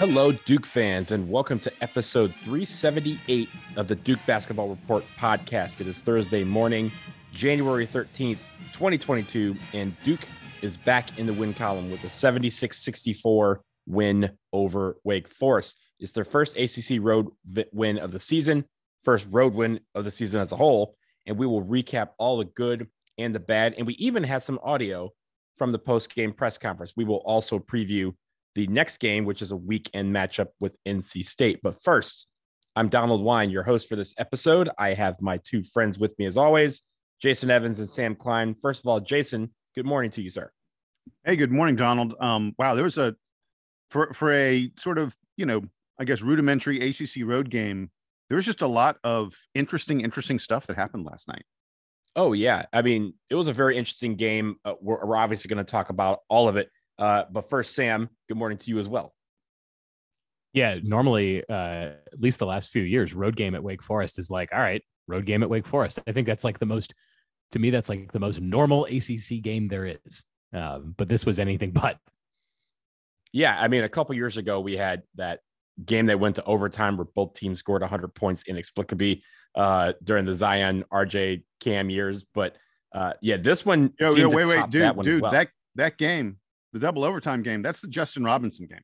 Hello, Duke fans, and welcome to episode 378 of the Duke Basketball Report podcast. It is Thursday morning, January 13th, 2022, and Duke is back in the win column with a 76 64 win over Wake Forest. It's their first ACC road win of the season, first road win of the season as a whole, and we will recap all the good and the bad. And we even have some audio from the post game press conference. We will also preview the next game, which is a weekend matchup with NC State. But first, I'm Donald Wine, your host for this episode. I have my two friends with me as always, Jason Evans and Sam Klein. First of all, Jason, good morning to you, sir. Hey, good morning, Donald. Um, wow, there was a for for a sort of you know I guess rudimentary ACC road game. There was just a lot of interesting, interesting stuff that happened last night. Oh yeah, I mean it was a very interesting game. Uh, we're, we're, obviously going to talk about all of it, uh, but first, Sam, good morning to you as well. Yeah, normally, uh, at least the last few years, road game at Wake Forest is like, all right, road game at Wake Forest. I think that's like the most, to me, that's like the most normal ACC game there is. Um, but this was anything but. Yeah, I mean, a couple years ago we had that game that went to overtime where both teams scored 100 points inexplicably uh, during the Zion RJ Cam years. But uh, yeah, this one. Yo, yo wait, wait, dude, that dude, well. that that game, the double overtime game, that's the Justin Robinson game.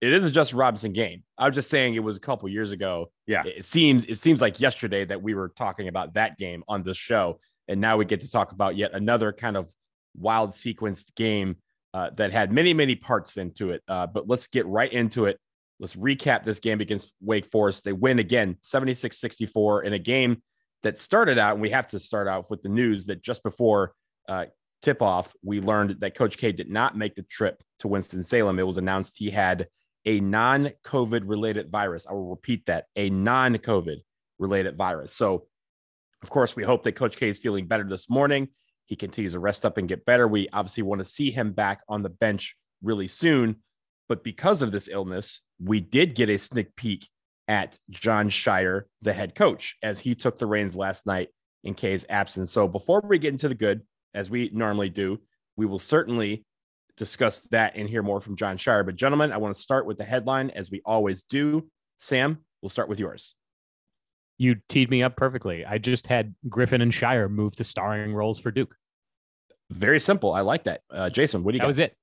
It is a Justin Robinson game. I was just saying it was a couple years ago. Yeah, it seems it seems like yesterday that we were talking about that game on this show, and now we get to talk about yet another kind of wild sequenced game uh, that had many many parts into it. Uh, but let's get right into it. Let's recap this game against Wake Forest. They win again 76 64 in a game that started out, and we have to start out with the news that just before uh, tip off, we learned that Coach K did not make the trip to Winston-Salem. It was announced he had a non COVID related virus. I will repeat that a non COVID related virus. So, of course, we hope that Coach K is feeling better this morning. He continues to rest up and get better. We obviously want to see him back on the bench really soon. But because of this illness, we did get a sneak peek at Jon Scheyer, the head coach, as he took the reins last night in K's absence. So before we get into the good, as we normally do, we will certainly discuss that and hear more from Jon Scheyer. But gentlemen, I want to start with the headline as we always do. Sam, we'll start with yours. You teed me up perfectly. I just had Griffin and Scheyer move to starring roles for Duke. Very simple. I like that. Uh, Jason, what do you that got? was it.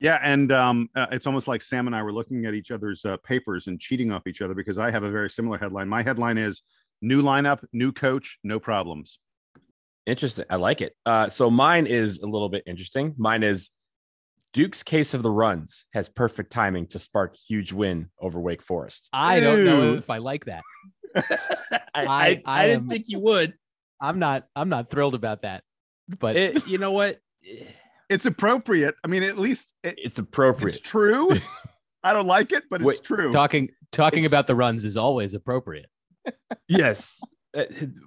Yeah, and um, uh, it's almost like Sam and I were looking at each other's uh, papers and cheating off each other because I have a very similar headline. My headline is "New lineup, new coach, no problems." Interesting. I like it. Uh, so mine is a little bit interesting. Mine is Duke's case of the runs has perfect timing to spark huge win over Wake Forest. I don't know if I like that. I, I, I, I, didn't am, think you would. I'm not. I'm not thrilled about that. But it, you know what? it's appropriate. I mean, at least it, it's appropriate. It's true. I don't like it, but it's true. Talking talking it's, about the runs is always appropriate. yes. Uh,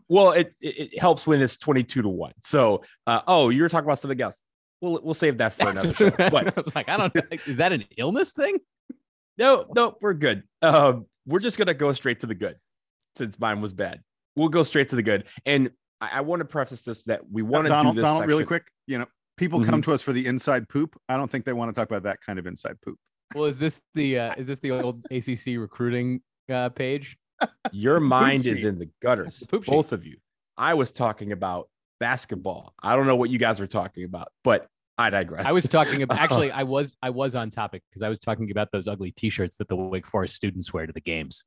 well, it, it helps when it's twenty two to one. So, uh, oh, you were talking about something else. We'll we'll save that for another show. But I was like, I don't. Is that an illness thing? No, no, we're good. Um, we're just gonna go straight to the good, since mine was bad. We'll go straight to the good, and I, I want to preface this that we want to Donald, do this Donald, really quick. You know, people mm-hmm. come to us for the inside poop. I don't think they want to talk about that kind of inside poop. Well, is this the uh, is this the old ACC recruiting uh, page? Your mind is in the gutters, the both sheet. of you. I was talking about basketball. I don't know what you guys were talking about, but I digress. I was talking about actually. I was I was on topic because I was talking about those ugly T-shirts that the Wake Forest students wear to the games.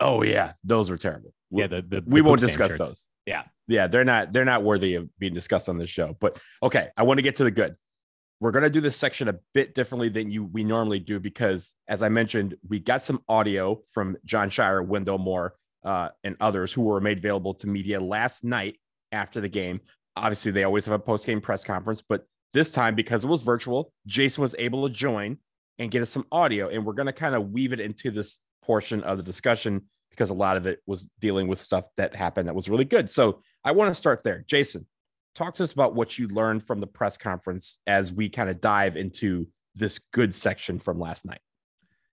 Oh yeah, those were terrible. Yeah, the, the we won't discuss shirts. those. Yeah, yeah, they're not they're not worthy of being discussed on this show. But okay, I want to get to the good. We're gonna do this section a bit differently than you we normally do because, as I mentioned, we got some audio from Jon Scheyer Wendell Moore, uh, and others who were made available to media last night after the game. Obviously, they always have a post game press conference, but this time because it was virtual, Jason was able to join and get us some audio, and we're gonna kind of weave it into this portion of the discussion because a lot of it was dealing with stuff that happened that was really good. So I want to start there. Jason, talk to us about what you learned from the press conference as we kind of dive into this good section from last night.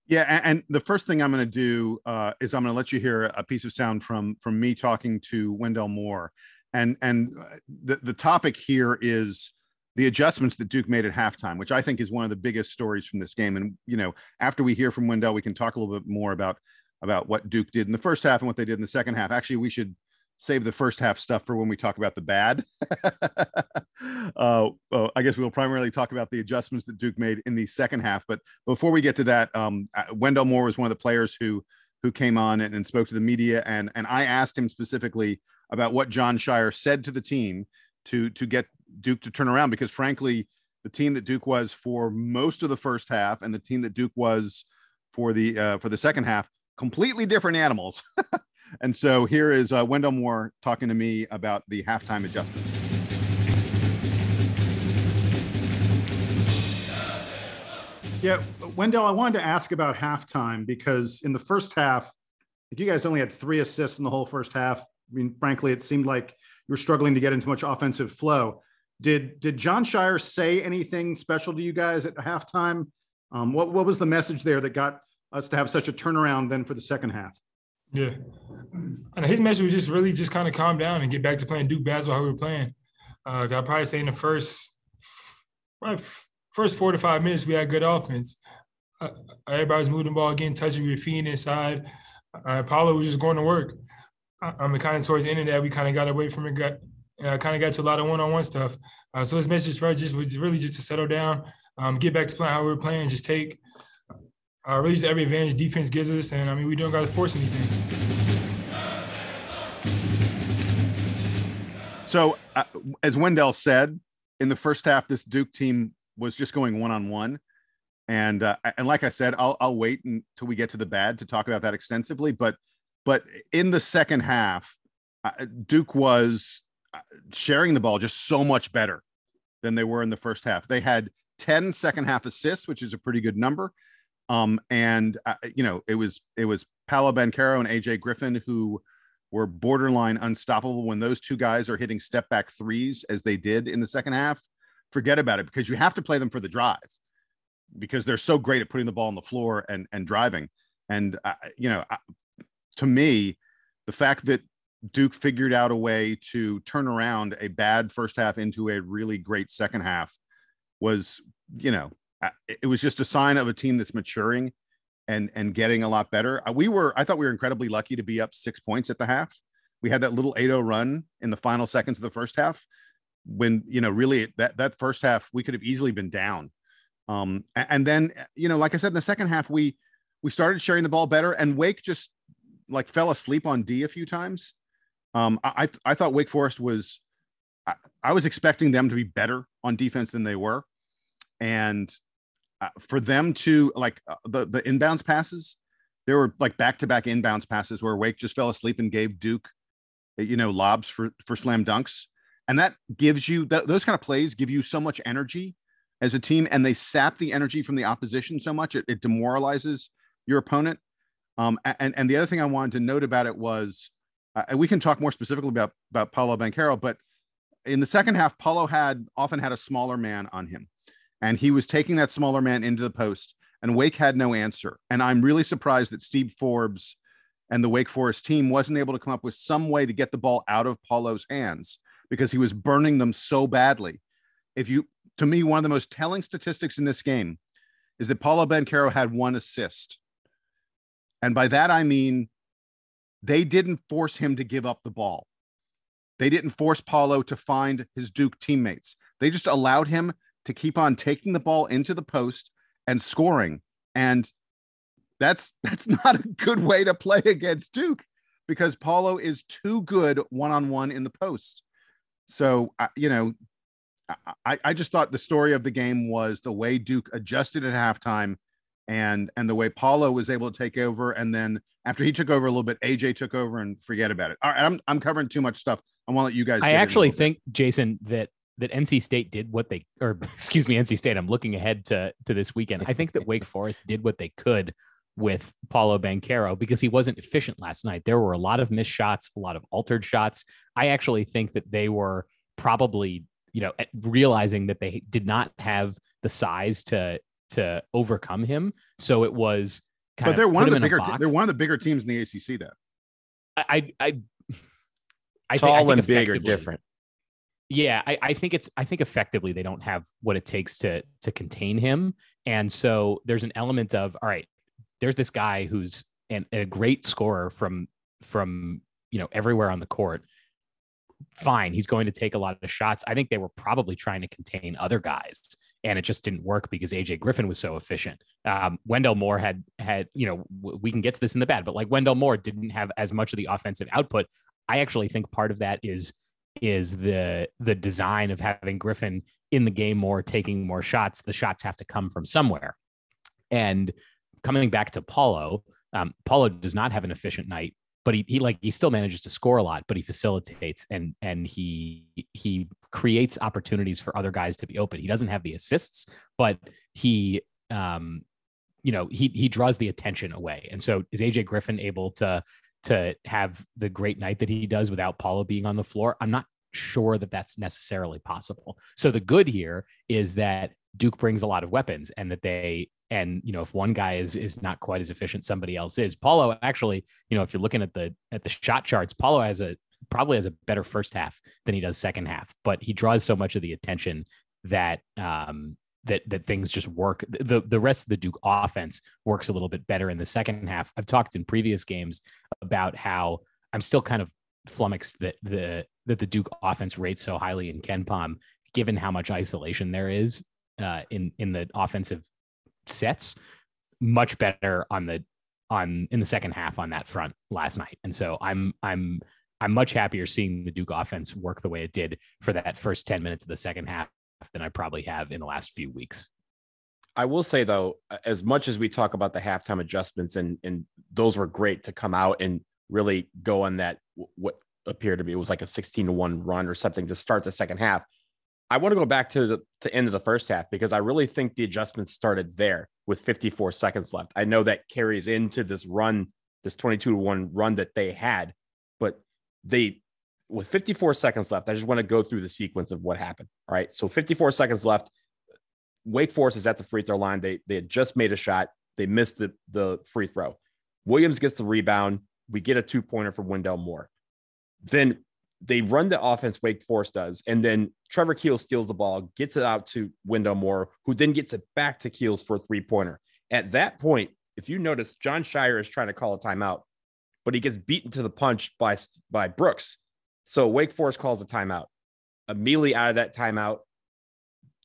Yeah, and the first thing I'm going to do uh, is I'm going to let you hear a piece of sound from from me talking to Wendell Moore, and and uh, the the topic here is the adjustments that Duke made at halftime, which I think is one of the biggest stories from this game. And you know, after we hear from Wendell, we can talk a little bit more about about what Duke did in the first half and what they did in the second half. Actually, we should save the first half stuff for when we talk about the bad. uh, I guess we'll primarily talk about the adjustments that Duke made in the second half. But before we get to that, um, uh, Wendell Moore was one of the players who who came on and, and spoke to the media, and and I asked him specifically about what Jon Scheyer said to the team to to get Duke to turn around because frankly, the team that Duke was for most of the first half and the team that Duke was for the uh, for the second half, completely different animals. And so here is uh, Wendell Moore talking to me about the halftime adjustments. Yeah, Wendell, I wanted to ask about halftime because in the first half, you guys only had three assists in the whole first half. I mean, frankly, it seemed like you were struggling to get into much offensive flow. Did did Jon Scheyer say anything special to you guys at halftime? Um, what what was the message there that got us to have such a turnaround then for the second half? Yeah. And his message was just really just kind of calm down and get back to playing Duke basketball how we were playing. Uh, I'd probably say in the first first four to five minutes, we had good offense. Uh, everybody was moving the ball, getting touching with feet inside. Uh, Paolo was just going to work. I mean, kind of towards the end of that, we kind of got away from it. Got uh, kind of got to a lot of one-on-one stuff. Uh, so his message for us just was really just to settle down, um, get back to playing how we were playing, just take uh, really just every advantage defense gives us, and I mean we don't got to force anything. So, uh, as Wendell said, in the first half, this Duke team was just going one on one, and uh, and like I said, I'll I'll wait until we get to the bad to talk about that extensively. But but in the second half, uh, Duke was uh, sharing the ball just so much better than they were in the first half. They had 10 second half assists, which is a pretty good number. Um, and uh, you know, it was it was Paolo Banchero and AJ Griffin who were borderline unstoppable when those two guys are hitting step back threes as they did in the second half. Forget about it because you have to play them for the drive because they're so great at putting the ball on the floor and and driving. And uh, you know, uh, to me, the fact that Duke figured out a way to turn around a bad first half into a really great second half was, you know, it was just a sign of a team that's maturing and and getting a lot better. Uh, we were I thought we were incredibly lucky to be up 6 points at the half. We had that little 8-0 run in the final seconds of the first half when, you know, really that that first half we could have easily been down. Um and then you know, like I said in the second half we we started sharing the ball better and Wake just like fell asleep on D a few times. Um I I thought Wake Forest was I, I was expecting them to be better on defense than they were and uh, for them to like uh, the the inbounds passes, there were like back to back inbounds passes where Wake just fell asleep and gave Duke, uh, you know, lobs for for slam dunks, and that gives you th- those kind of plays give you so much energy as a team, and they sap the energy from the opposition so much it, it demoralizes your opponent. Um, and and the other thing I wanted to note about it was, uh, we can talk more specifically about about Paolo Banchero, but in the second half, Paolo had often had a smaller man on him and he was taking that smaller man into the post and Wake had no answer. And I'm really surprised that Steve Forbes and the Wake Forest team wasn't able to come up with some way to get the ball out of Paolo's hands because he was burning them so badly. If you, to me, one of the most telling statistics in this game is that Paolo Banchero had one assist. And by that, I mean they didn't force him to give up the ball. They didn't force Paolo to find his Duke teammates. They just allowed him to keep on taking the ball into the post and scoring. And that's that's not a good way to play against Duke because Paolo is too good one on one in the post. So you know, I, I just thought the story of the game was the way Duke adjusted at halftime and and the way Paolo was able to take over. And then after he took over a little bit, AJ took over and forget about it. All right, I'm I'm covering too much stuff. I want to let you guys. I actually think, Jason, that that NC State did what they or excuse me, NC State. I'm looking ahead to to this weekend. I think that Wake Forest did what they could with Paolo Banchero because he wasn't efficient last night. There were a lot of missed shots, a lot of altered shots. I actually think that they were probably, you know, realizing that they did not have the size to to overcome him. So it was But they're one of the bigger te- they're one of the bigger teams in the ACC though. I I I, Tall I think and big are different Yeah, I, I think it's I think effectively they don't have what it takes to to contain him. And so there's an element of all right, there's this guy who's an, a great scorer from from you know everywhere on the court. Fine, he's going to take a lot of shots. I think they were probably trying to contain other guys, and it just didn't work because AJ Griffin was so efficient. Um, Wendell Moore had had you know w- we can get to this in the bad, but like Wendell Moore didn't have as much of the offensive output. I actually think part of that is is the the design of having Griffin in the game more, taking more shots. The shots have to come from somewhere, and coming back to Paolo, um, Paolo does not have an efficient night, but he, he like he still manages to score a lot, but he facilitates and and he he creates opportunities for other guys to be open. He doesn't have the assists, but he um you know he he draws the attention away. And so is AJ Griffin able to to have the great night that he does without Paolo being on the floor? I'm not sure that that's necessarily possible. So the good here is that Duke brings a lot of weapons and that they and you know if one guy is is not quite as efficient somebody else is Paolo actually you know if you're looking at the at the shot charts Paolo has a probably has a better first half than he does second half but he draws so much of the attention that um that that things just work the the rest of the Duke offense works a little bit better in the second half I've talked in previous games about how I'm still kind of flummoxed that the that the Duke offense rates so highly in KenPom given how much isolation there is uh, in in the offensive sets much better on the on in the second half on that front last night. And so I'm I'm I'm much happier seeing the Duke offense work the way it did for that first 10 minutes of the second half than I probably have in the last few weeks. I will say though, as much as we talk about the halftime adjustments and and those were great to come out and really go on that what appeared to be it was like a 16 to 1 run or something to start the second half. I want to go back to the to end of the first half because I really think the adjustments started there with 54 seconds left. I know that carries into this run, this 22 to 1 run that they had, but they with 54 seconds left, I just want to go through the sequence of what happened. All right. So 54 seconds left. Wake Forest is at the free throw line. They they had just made a shot. They missed the, the free throw. Williams gets the rebound. We get a two pointer from Wendell Moore. Then they run the offense Wake Forest does, and then Trevor Keels steals the ball, gets it out to Wendell Moore, who then gets it back to Keels for a three pointer. At that point, if you notice, Jon Scheyer is trying to call a timeout, but he gets beaten to the punch by by Brooks. So Wake Forest calls a timeout. Immediately out of that timeout,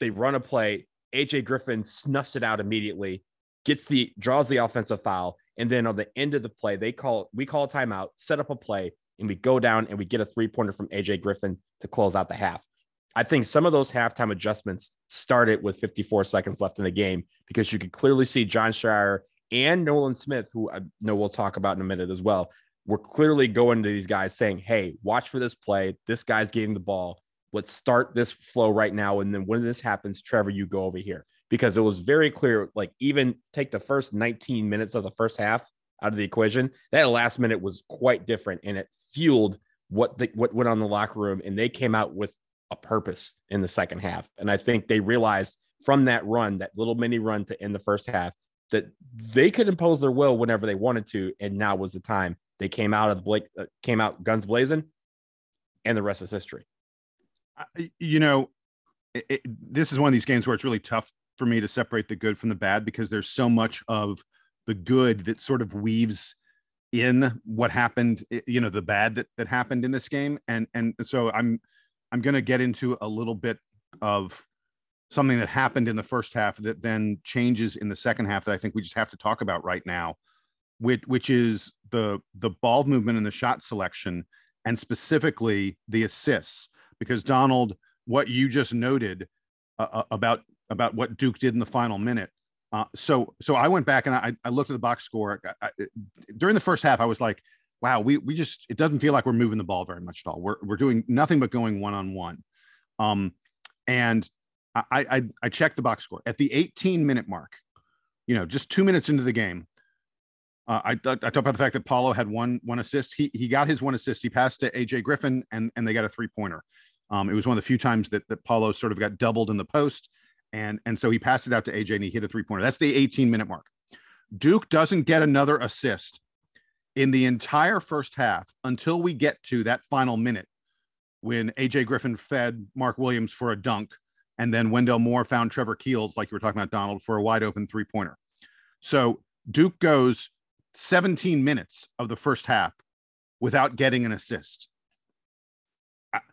they run a play. AJ Griffin snuffs it out immediately, gets the draws the offensive foul, and then on the end of the play, they call we call a timeout, set up a play and we go down and we get a three pointer from AJ Griffin to close out the half. I think some of those halftime adjustments started with 54 seconds left in the game because you could clearly see Jon Scheyer and Nolan Smith, who uh, I know we'll talk about in a minute as well, were clearly going to these guys saying, Hey, watch for this play. This guy's getting the ball. Let's start this flow right now. And then when this happens, Trevor, you go over here because it was very clear. Like, even take the first 19 minutes of the first half, out of the equation. That last minute was quite different, and it fueled what the, what went on in the locker room, and they came out with a purpose in the second half. And I think they realized from that run, that little mini run to end the first half, that they could impose their will whenever they wanted to, and now was the time. They came out of the Blake, uh, came out guns blazing, and the rest is history. You know, it, it, this is one of these games where it's really tough for me to separate the good from the bad because there's so much of the good that sort of weaves in what happened you know the bad that that happened in this game and and so i'm i'm going to get into a little bit of something that happened in the first half that then changes in the second half that i think we just have to talk about right now which which is the the ball movement and the shot selection and specifically the assists because donald what you just noted uh, uh about about what duke did in the final minute uh, so so I went back and I, I looked at the box score I, I, during the first half. I was like, wow, we we just it doesn't feel like we're moving the ball very much at all. We're we're doing nothing but going one on one. And I, I I checked the box score at the 18 minute mark. You know, just two minutes into the game. Uh, I, I talked about the fact that Paolo had one one assist. He he got his one assist. He passed to AJ Griffin, and and they got a three pointer. Um, it was one of the few times that that Paolo sort of got doubled in the post, and and so he passed it out to AJ and he hit a three pointer. That's the 18 minute mark. Duke doesn't get another assist in the entire first half until we get to that final minute when AJ Griffin fed Mark Williams for a dunk, and then Wendell Moore found Trevor Keels, like you were talking about, Donald, for a wide open three pointer. So Duke goes 17 minutes of the first half without getting an assist.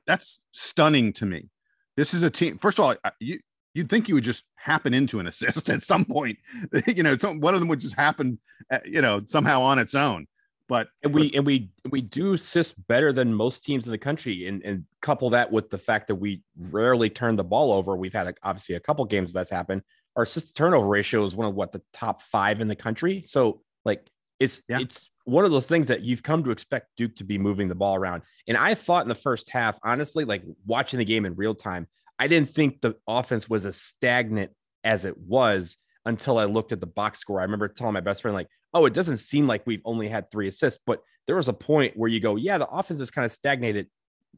That's stunning to me. This is a team. First of all, you you'd think you would just happen into an assist at some point. you know, one of them would just happen, uh, you know, somehow on its own. But and we and we we do assist better than most teams in the country, and and couple that with the fact that we rarely turn the ball over. We've had a, obviously a couple games that's happened. Our assist turnover ratio is one of what the top five in the country. So like it's yeah. it's one of those things that you've come to expect Duke to be moving the ball around. And I thought in the first half, honestly, like watching the game in real time, I didn't think the offense was as stagnant as it was until I looked at the box score. I remember telling my best friend, like, oh, it doesn't seem like we've only had three assists, but there was a point where you go, yeah, the offense is kind of stagnated.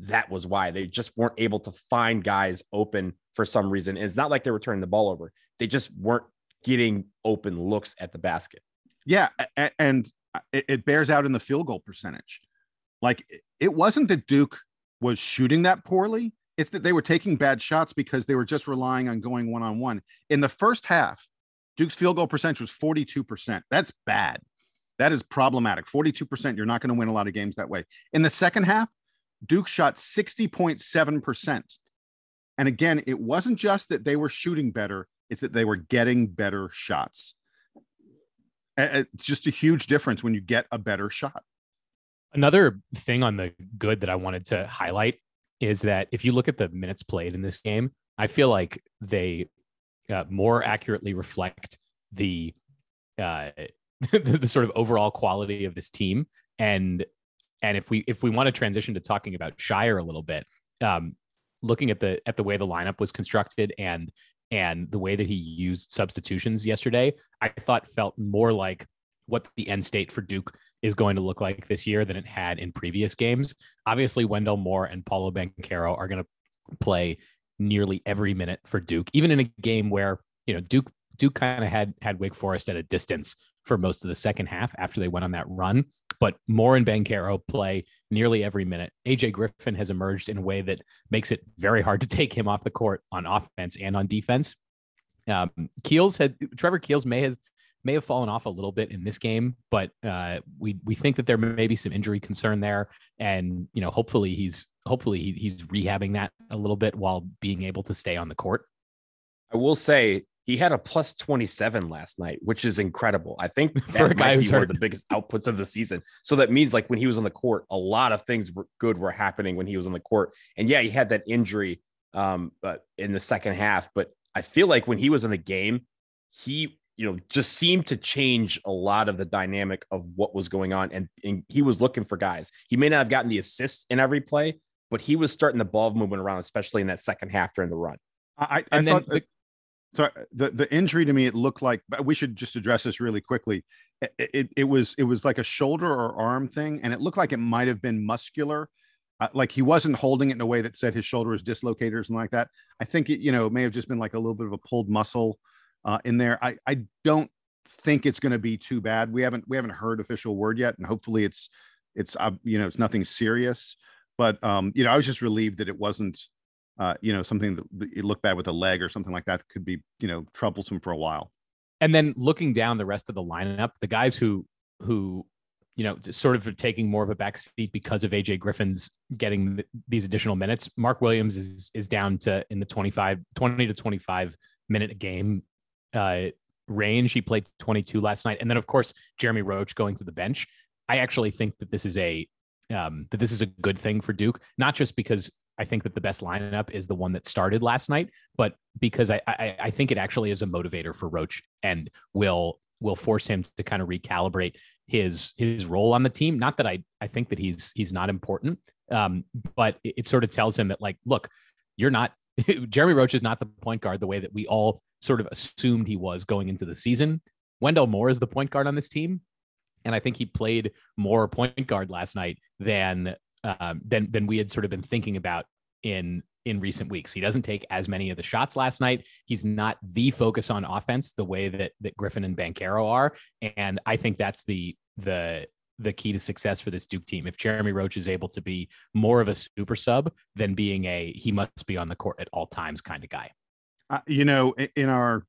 That was why they just weren't able to find guys open for some reason. And it's not like they were turning the ball over, they just weren't getting open looks at the basket. Yeah. And uh, it bears out in the field goal percentage. Like it wasn't that Duke was shooting that poorly it's that they were taking bad shots because they were just relying on going one on one. In the first half, Duke's field goal percentage was 42%. That's bad. That is problematic. 42%, you're not going to win a lot of games that way. In the second half, Duke shot 60.7%. And again, it wasn't just that they were shooting better, it's that they were getting better shots. It's just a huge difference when you get a better shot. Another thing on the good that I wanted to highlight is that if you look at the minutes played in this game, I feel like they uh, more accurately reflect the, uh, the the sort of overall quality of this team. And and if we if we want to transition to talking about Scheyer a little bit, um, looking at the at the way the lineup was constructed and and the way that he used substitutions yesterday, I thought felt more like what the end state for Duke is going to look like this year than it had in previous games. Obviously, Wendell Moore and Paolo Banchero are going to play nearly every minute for Duke, even in a game where you know Duke Duke kind of had had Wake Forest at a distance for most of the second half after they went on that run. But Moore and Banchero play nearly every minute. AJ Griffin has emerged in a way that makes it very hard to take him off the court on offense and on defense. Um, Keels had Trevor Keels may have may have fallen off a little bit in this game, but uh, we we think that there may be some injury concern there, and you know, hopefully he's hopefully he, he's rehabbing that a little bit while being able to stay on the court. I will say he had a plus 27 last night, which is incredible. I think for a guy who's one of the biggest outputs of the season. So that means like when he was on the court, a lot of things were good were happening when he was on the court. And yeah, he had that injury um, but in the second half, but I feel like when he was in the game, he you know, just seemed to change a lot of the dynamic of what was going on. And, and he was looking for guys. He may not have gotten the assist in every play, but he was starting the ball movement around, especially in that second half during the run. I, I thought the, so the, the injury to me, it looked like we should just address this really quickly. It, it, it was it was like a shoulder or arm thing, and it looked like it might have been muscular. Uh, like he wasn't holding it in a way that said his shoulder was dislocated or something like that. I think it, you know, it may have just been like a little bit of a pulled muscle uh, in there. I, I don't think it's going to be too bad. We haven't we haven't heard official word yet, and hopefully it's it's uh, you know it's nothing serious. But um, you know, I was just relieved that it wasn't uh, you know something that it looked bad with a leg or something like that could be you know troublesome for a while. And then looking down the rest of the lineup, the guys who who you know sort of taking more of a backseat because of AJ Griffin's getting these additional minutes. Mark Williams is is down to in the 25 20 to 25 minute game uh, range. He played 22 last night, and then of course Jeremy Roach going to the bench. I actually think that this is a um, that this is a good thing for Duke, not just because I think that the best lineup is the one that started last night, but because I, I, I think it actually is a motivator for Roach and will will force him to kind of recalibrate his his role on the team. Not that I I think that he's he's not important, um, but it, it sort of tells him that like, look, you're not Jeremy Roach is not the point guard the way that we all sort of assumed he was going into the season. Wendell Moore is the point guard on this team, and I think he played more point guard last night than um, than than we had sort of been thinking about in in recent weeks. He doesn't take as many of the shots last night. He's not the focus on offense the way that that Griffin and Banchero are, and I think that's the the the key to success for this Duke team. If Jeremy Roach is able to be more of a super sub than being a he must be on the court at all times kind of guy. Uh, you know, in our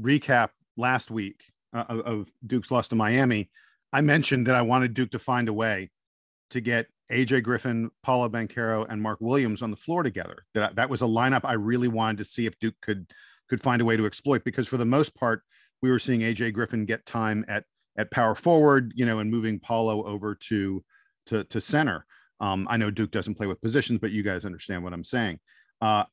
recap last week uh, of Duke's loss to Miami, I mentioned that I wanted Duke to find a way to get AJ Griffin, Paolo Banchero, and Mark Williams on the floor together. That that was a lineup I really wanted to see if Duke could could find a way to exploit because for the most part we were seeing AJ Griffin get time at at power forward, you know, and moving Paolo over to to to center. Um, I know Duke doesn't play with positions, but you guys understand what I'm saying. Uh,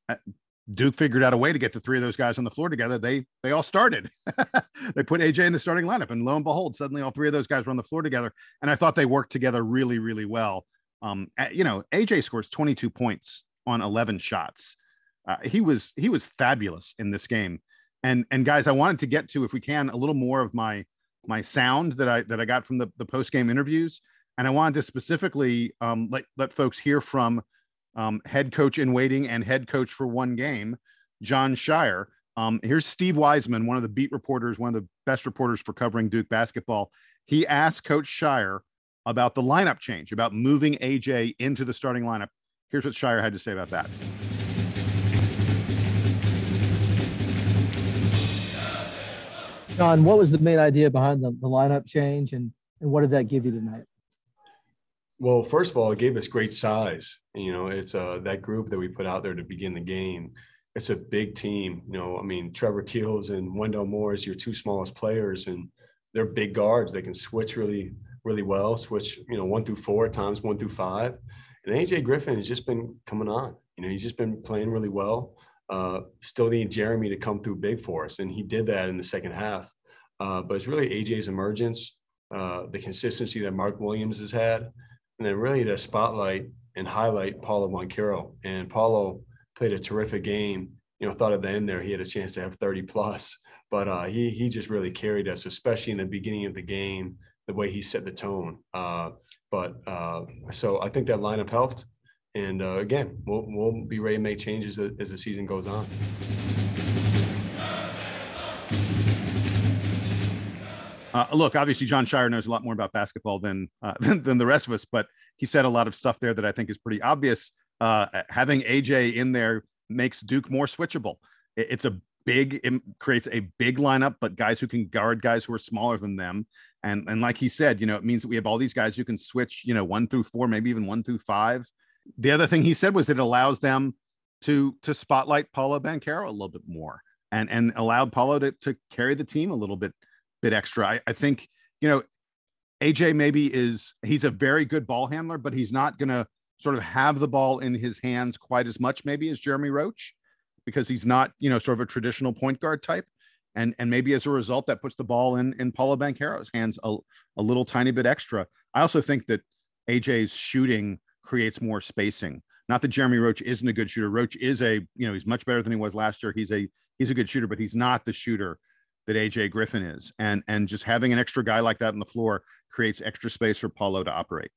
Duke figured out a way to get the three of those guys on the floor together. They they all started. they put AJ in the starting lineup, and lo and behold, suddenly all three of those guys were on the floor together. And I thought they worked together really, really well. Um, you know, AJ scores 22 points on 11 shots. Uh, he was he was fabulous in this game. And and guys, I wanted to get to, if we can, a little more of my my sound that I that I got from the the post game interviews, and I wanted to specifically um, let let folks hear from um, head coach in waiting and head coach for one game, Jon Scheyer. Um, here's Steve Wiseman, one of the beat reporters, one of the best reporters for covering Duke basketball. He asked Coach Scheyer about the lineup change, about moving AJ into the starting lineup. Here's what Scheyer had to say about that. Jon, what was the main idea behind the, the lineup change and, and what did that give you tonight? Well, first of all, it gave us great size. You know, it's uh, that group that we put out there to begin the game. It's a big team. You know, I mean, Trevor Keels and Wendell Moore is your two smallest players, and they're big guards. They can switch really, really well. Switch, you know, one through four times, one through five. And AJ Griffin has just been coming on. You know, he's just been playing really well. Uh, still need Jeremy to come through big for us, and he did that in the second half. Uh, but it's really AJ's emergence, uh, the consistency that Mark Williams has had, and then really to spotlight and highlight Paolo Banchero. And Paolo played a terrific game. You know, thought at the end there he had a chance to have 30 plus, but uh, he he just really carried us, especially in the beginning of the game, the way he set the tone. Uh, but uh, so I think that lineup helped. And uh, again, we'll we'll be ready to make changes as the season goes on. Uh, look, obviously, Jon Scheyer knows a lot more about basketball than, uh, than, than the rest of us, but he said a lot of stuff there that I think is pretty obvious. Uh, having AJ in there makes Duke more switchable. It, it's a big, it creates a big lineup, but guys who can guard guys who are smaller than them. And and like he said, you know, it means that we have all these guys who can switch, you know, one through four, maybe even one through five. The other thing he said was it allows them to to spotlight Paolo Banchero a little bit more and and allowed Paolo to, to carry the team a little bit bit extra. I, I think, you know, AJ maybe is he's a very good ball handler, but he's not to sort of have the ball in his hands quite as much maybe as Jeremy Roach because he's not, you know, sort of a traditional point guard type. And and maybe as a result that puts the ball in in Paolo Banchero's hands a, a little tiny bit extra. I also think that AJ's shooting creates more spacing. Not that Jeremy Roach isn't a good shooter. Roach is a, you know, he's much better than he was last year. He's a he's a good shooter, but he's not the shooter that AJ Griffin is. And and just having an extra guy like that on the floor creates extra space for Paolo to operate.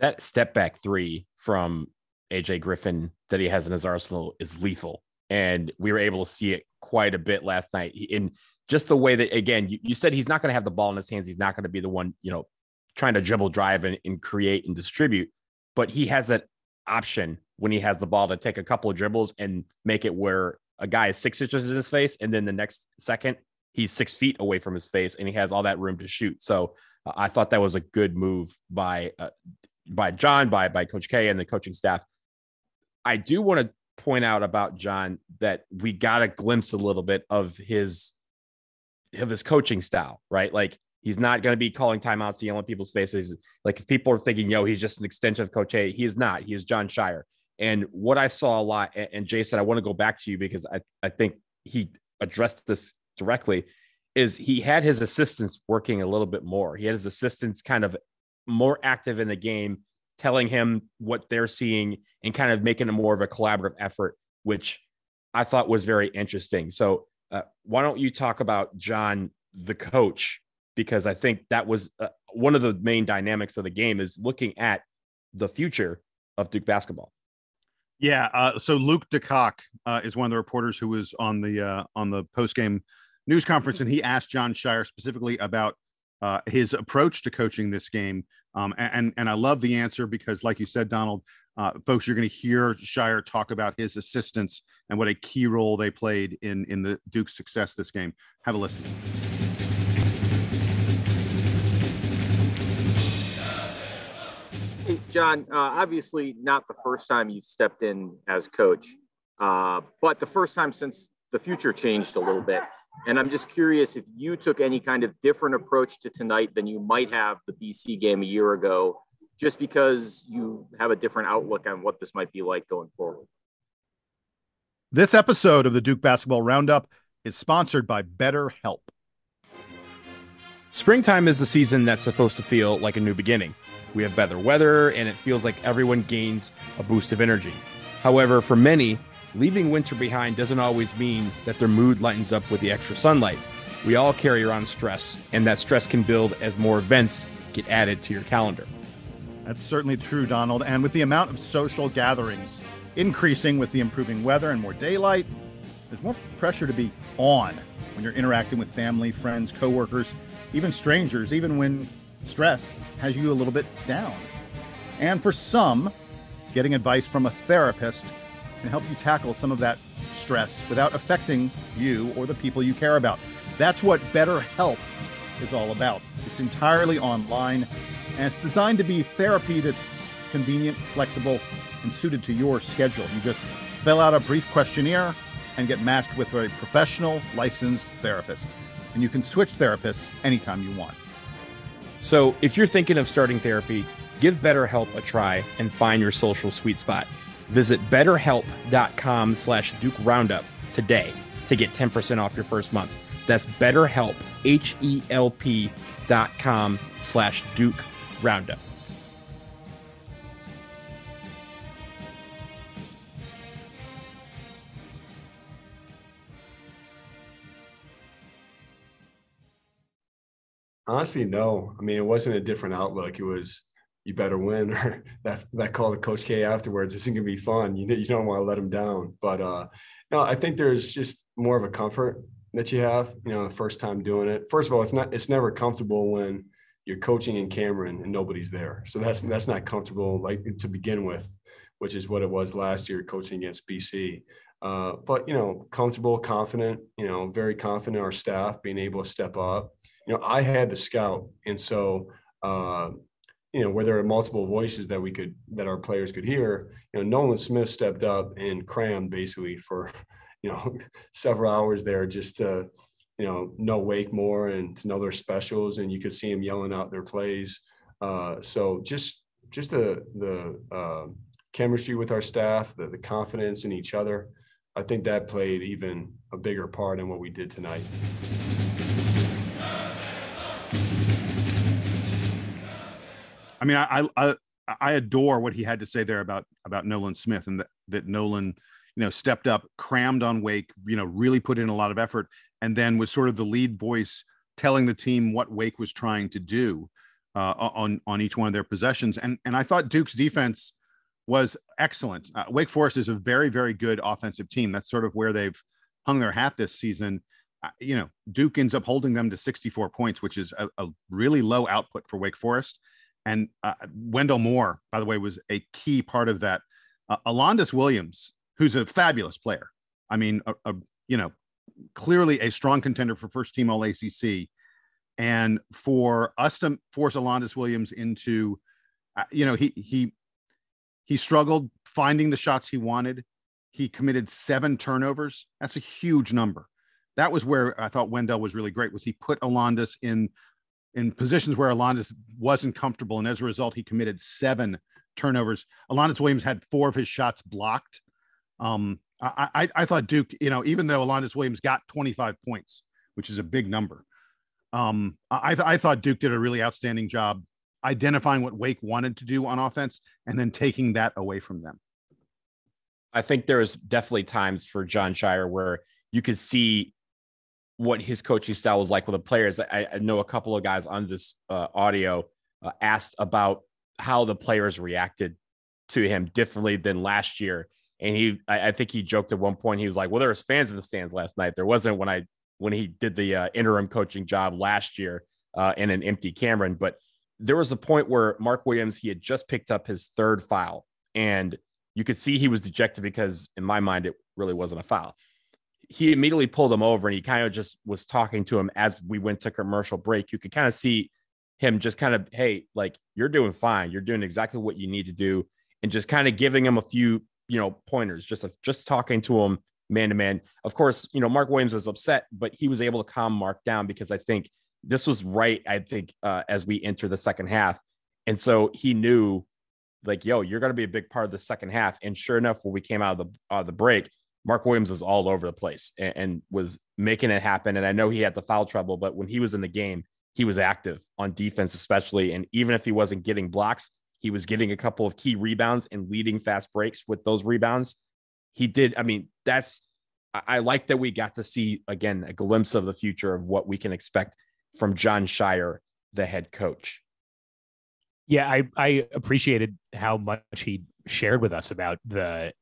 That step back three from AJ Griffin that he has in his arsenal is lethal. And we were able to see it quite a bit last night. In just the way that again, you, you said he's not going to have the ball in his hands. He's not going to be the one, you know, trying to dribble drive and, and create and distribute, but he has that option when he has the ball to take a couple of dribbles and make it where a guy is six inches in his face, and then the next second he's six feet away from his face, and he has all that room to shoot. So uh, I thought that was a good move by uh, by Jon, by by Coach K, and the coaching staff. I do want to point out about Jon that we got a glimpse a little bit of his of his coaching style, right? Like he's not going to be calling timeouts, yelling people's faces. Like if people are thinking, "Yo, he's just an extension of Coach K," he is not. He is Jon Scheyer. And what I saw a lot, and Jason, I want to go back to you because I, I think he addressed this directly, is he had his assistants working a little bit more. He had his assistants kind of more active in the game, telling him what they're seeing and kind of making a more of a collaborative effort, which I thought was very interesting. So, uh, why don't you talk about Jon, the coach? Because I think that was uh, one of the main dynamics of the game is looking at the future of Duke basketball. Yeah. Uh, so Luke DeCock uh, is one of the reporters who was on the uh, on the post game news conference, and he asked Jon Scheyer specifically about uh, his approach to coaching this game. Um, and and I love the answer because, like you said, Donald, uh, folks, you're going to hear Scheyer talk about his assistants and what a key role they played in in the Duke's success this game. Have a listen. Hey, Jon, uh, obviously not the first time you've stepped in as coach, uh, but the first time since the future changed a little bit. And I'm just curious if you took any kind of different approach to tonight than you might have the BC game a year ago, just because you have a different outlook on what this might be like going forward. This episode of the Duke Basketball Roundup is sponsored by BetterHelp. Springtime is the season that's supposed to feel like a new beginning. We have better weather, and it feels like everyone gains a boost of energy. However, for many, leaving winter behind doesn't always mean that their mood lightens up with the extra sunlight. We all carry around stress, and that stress can build as more events get added to your calendar. That's certainly true, Donald. And with the amount of social gatherings increasing with the improving weather and more daylight, there's more pressure to be on when you're interacting with family, friends, coworkers, even strangers, even when stress has you a little bit down. And for some, getting advice from a therapist can help you tackle some of that stress without affecting you or the people you care about. That's what BetterHelp is all about. It's entirely online and it's designed to be therapy that's convenient, flexible, and suited to your schedule. You just fill out a brief questionnaire and get matched with a professional, licensed therapist. And you can switch therapists anytime you want. So, if you're thinking of starting therapy, give BetterHelp a try and find your social sweet spot. Visit betterhelp.com slash Duke Roundup today to get 10% off your first month. That's betterhelp, H-E-L-P dot com slash Duke Roundup. Honestly, no. I mean, it wasn't a different outlook. It was you better win, or that that call to Coach K afterwards isn't gonna be fun. You you don't want to let him down. But uh, no, I think there's just more of a comfort that you have. You know, the first time doing it. First of all, it's not it's never comfortable when you're coaching in Cameron and nobody's there. So that's that's not comfortable like to begin with, which is what it was last year coaching against BC. Uh, but you know, comfortable, confident. You know, very confident our staff being able to step up you know, I had the scout, and so uh, you know, where there are multiple voices that we could that our players could hear, you know, Nolan Smith stepped up and crammed basically for, you know, several hours there just to, you know, know Wake more and to know their specials, and you could see him yelling out their plays. Uh, so just just the the uh, chemistry with our staff, the the confidence in each other, I think that played even a bigger part in what we did tonight. Mean, I, I I adore what he had to say there about about Nolan Smith and that that Nolan, you know, stepped up, crammed on Wake, you know, really put in a lot of effort, and then was sort of the lead voice telling the team what Wake was trying to do uh, on on each one of their possessions. And and I thought Duke's defense was excellent. Uh, Wake Forest is a very very good offensive team. That's sort of where they've hung their hat this season. Uh, you know, Duke ends up holding them to 64 points, which is a, a really low output for Wake Forest. And uh, Wendell Moore, by the way, was a key part of that. Uh, Alondes Williams, who's a fabulous player. I mean, a, a, you know, clearly a strong contender for first team All ACC. And for us to force Alondes Williams into, uh, you know, he he he struggled finding the shots he wanted. He committed seven turnovers. That's a huge number. That was where I thought Wendell was really great. Was he put Alondes in in positions where Alondes wasn't comfortable, and as a result, he committed seven turnovers. Alondes Williams had four of his shots blocked. Um, I, I, I thought Duke, you know, even though Alondes Williams got 25 points, which is a big number, um, I, I thought Duke did a really outstanding job identifying what Wake wanted to do on offense and then taking that away from them. I think there was definitely times for Jon Scheyer where you could see what his coaching style was like with the players. I, I know a couple of guys on this uh, audio uh, asked about how the players reacted to him differently than last year. And he, I, I, think he joked at one point. He was like, "Well, there was fans in the stands last night. There wasn't when I when he did the uh, interim coaching job last year." uh, and an empty Cameron. But there was a point where Mark Williams he had just picked up his third foul, and you could see he was dejected because in my mind it really wasn't a foul. He immediately pulled him over and he kind of just was talking to him as we went to commercial break. You could kind of see him just kind of, hey, like you're doing fine. You're doing exactly what you need to do, and just kind of giving him a few, you know, pointers. Just just talking to him man to man. Of course, you know, Mark Williams was upset, but he was able to calm Mark down because I think this was right. I think uh, as we enter the second half, and so he knew, like, yo, you're going to be a big part of the second half. And sure enough, when we came out of the uh, the break, Mark Williams was all over the place and, and was making it happen. And I know he had the foul trouble, but when he was in the game, he was active on defense, especially. And even if he wasn't getting blocks, he was getting a couple of key rebounds and leading fast breaks with those rebounds. He did. I mean, that's, I like that we got to see again a glimpse of the future of what we can expect from Jon Scheyer, the head coach. Yeah, I, I appreciated how much he shared with us about the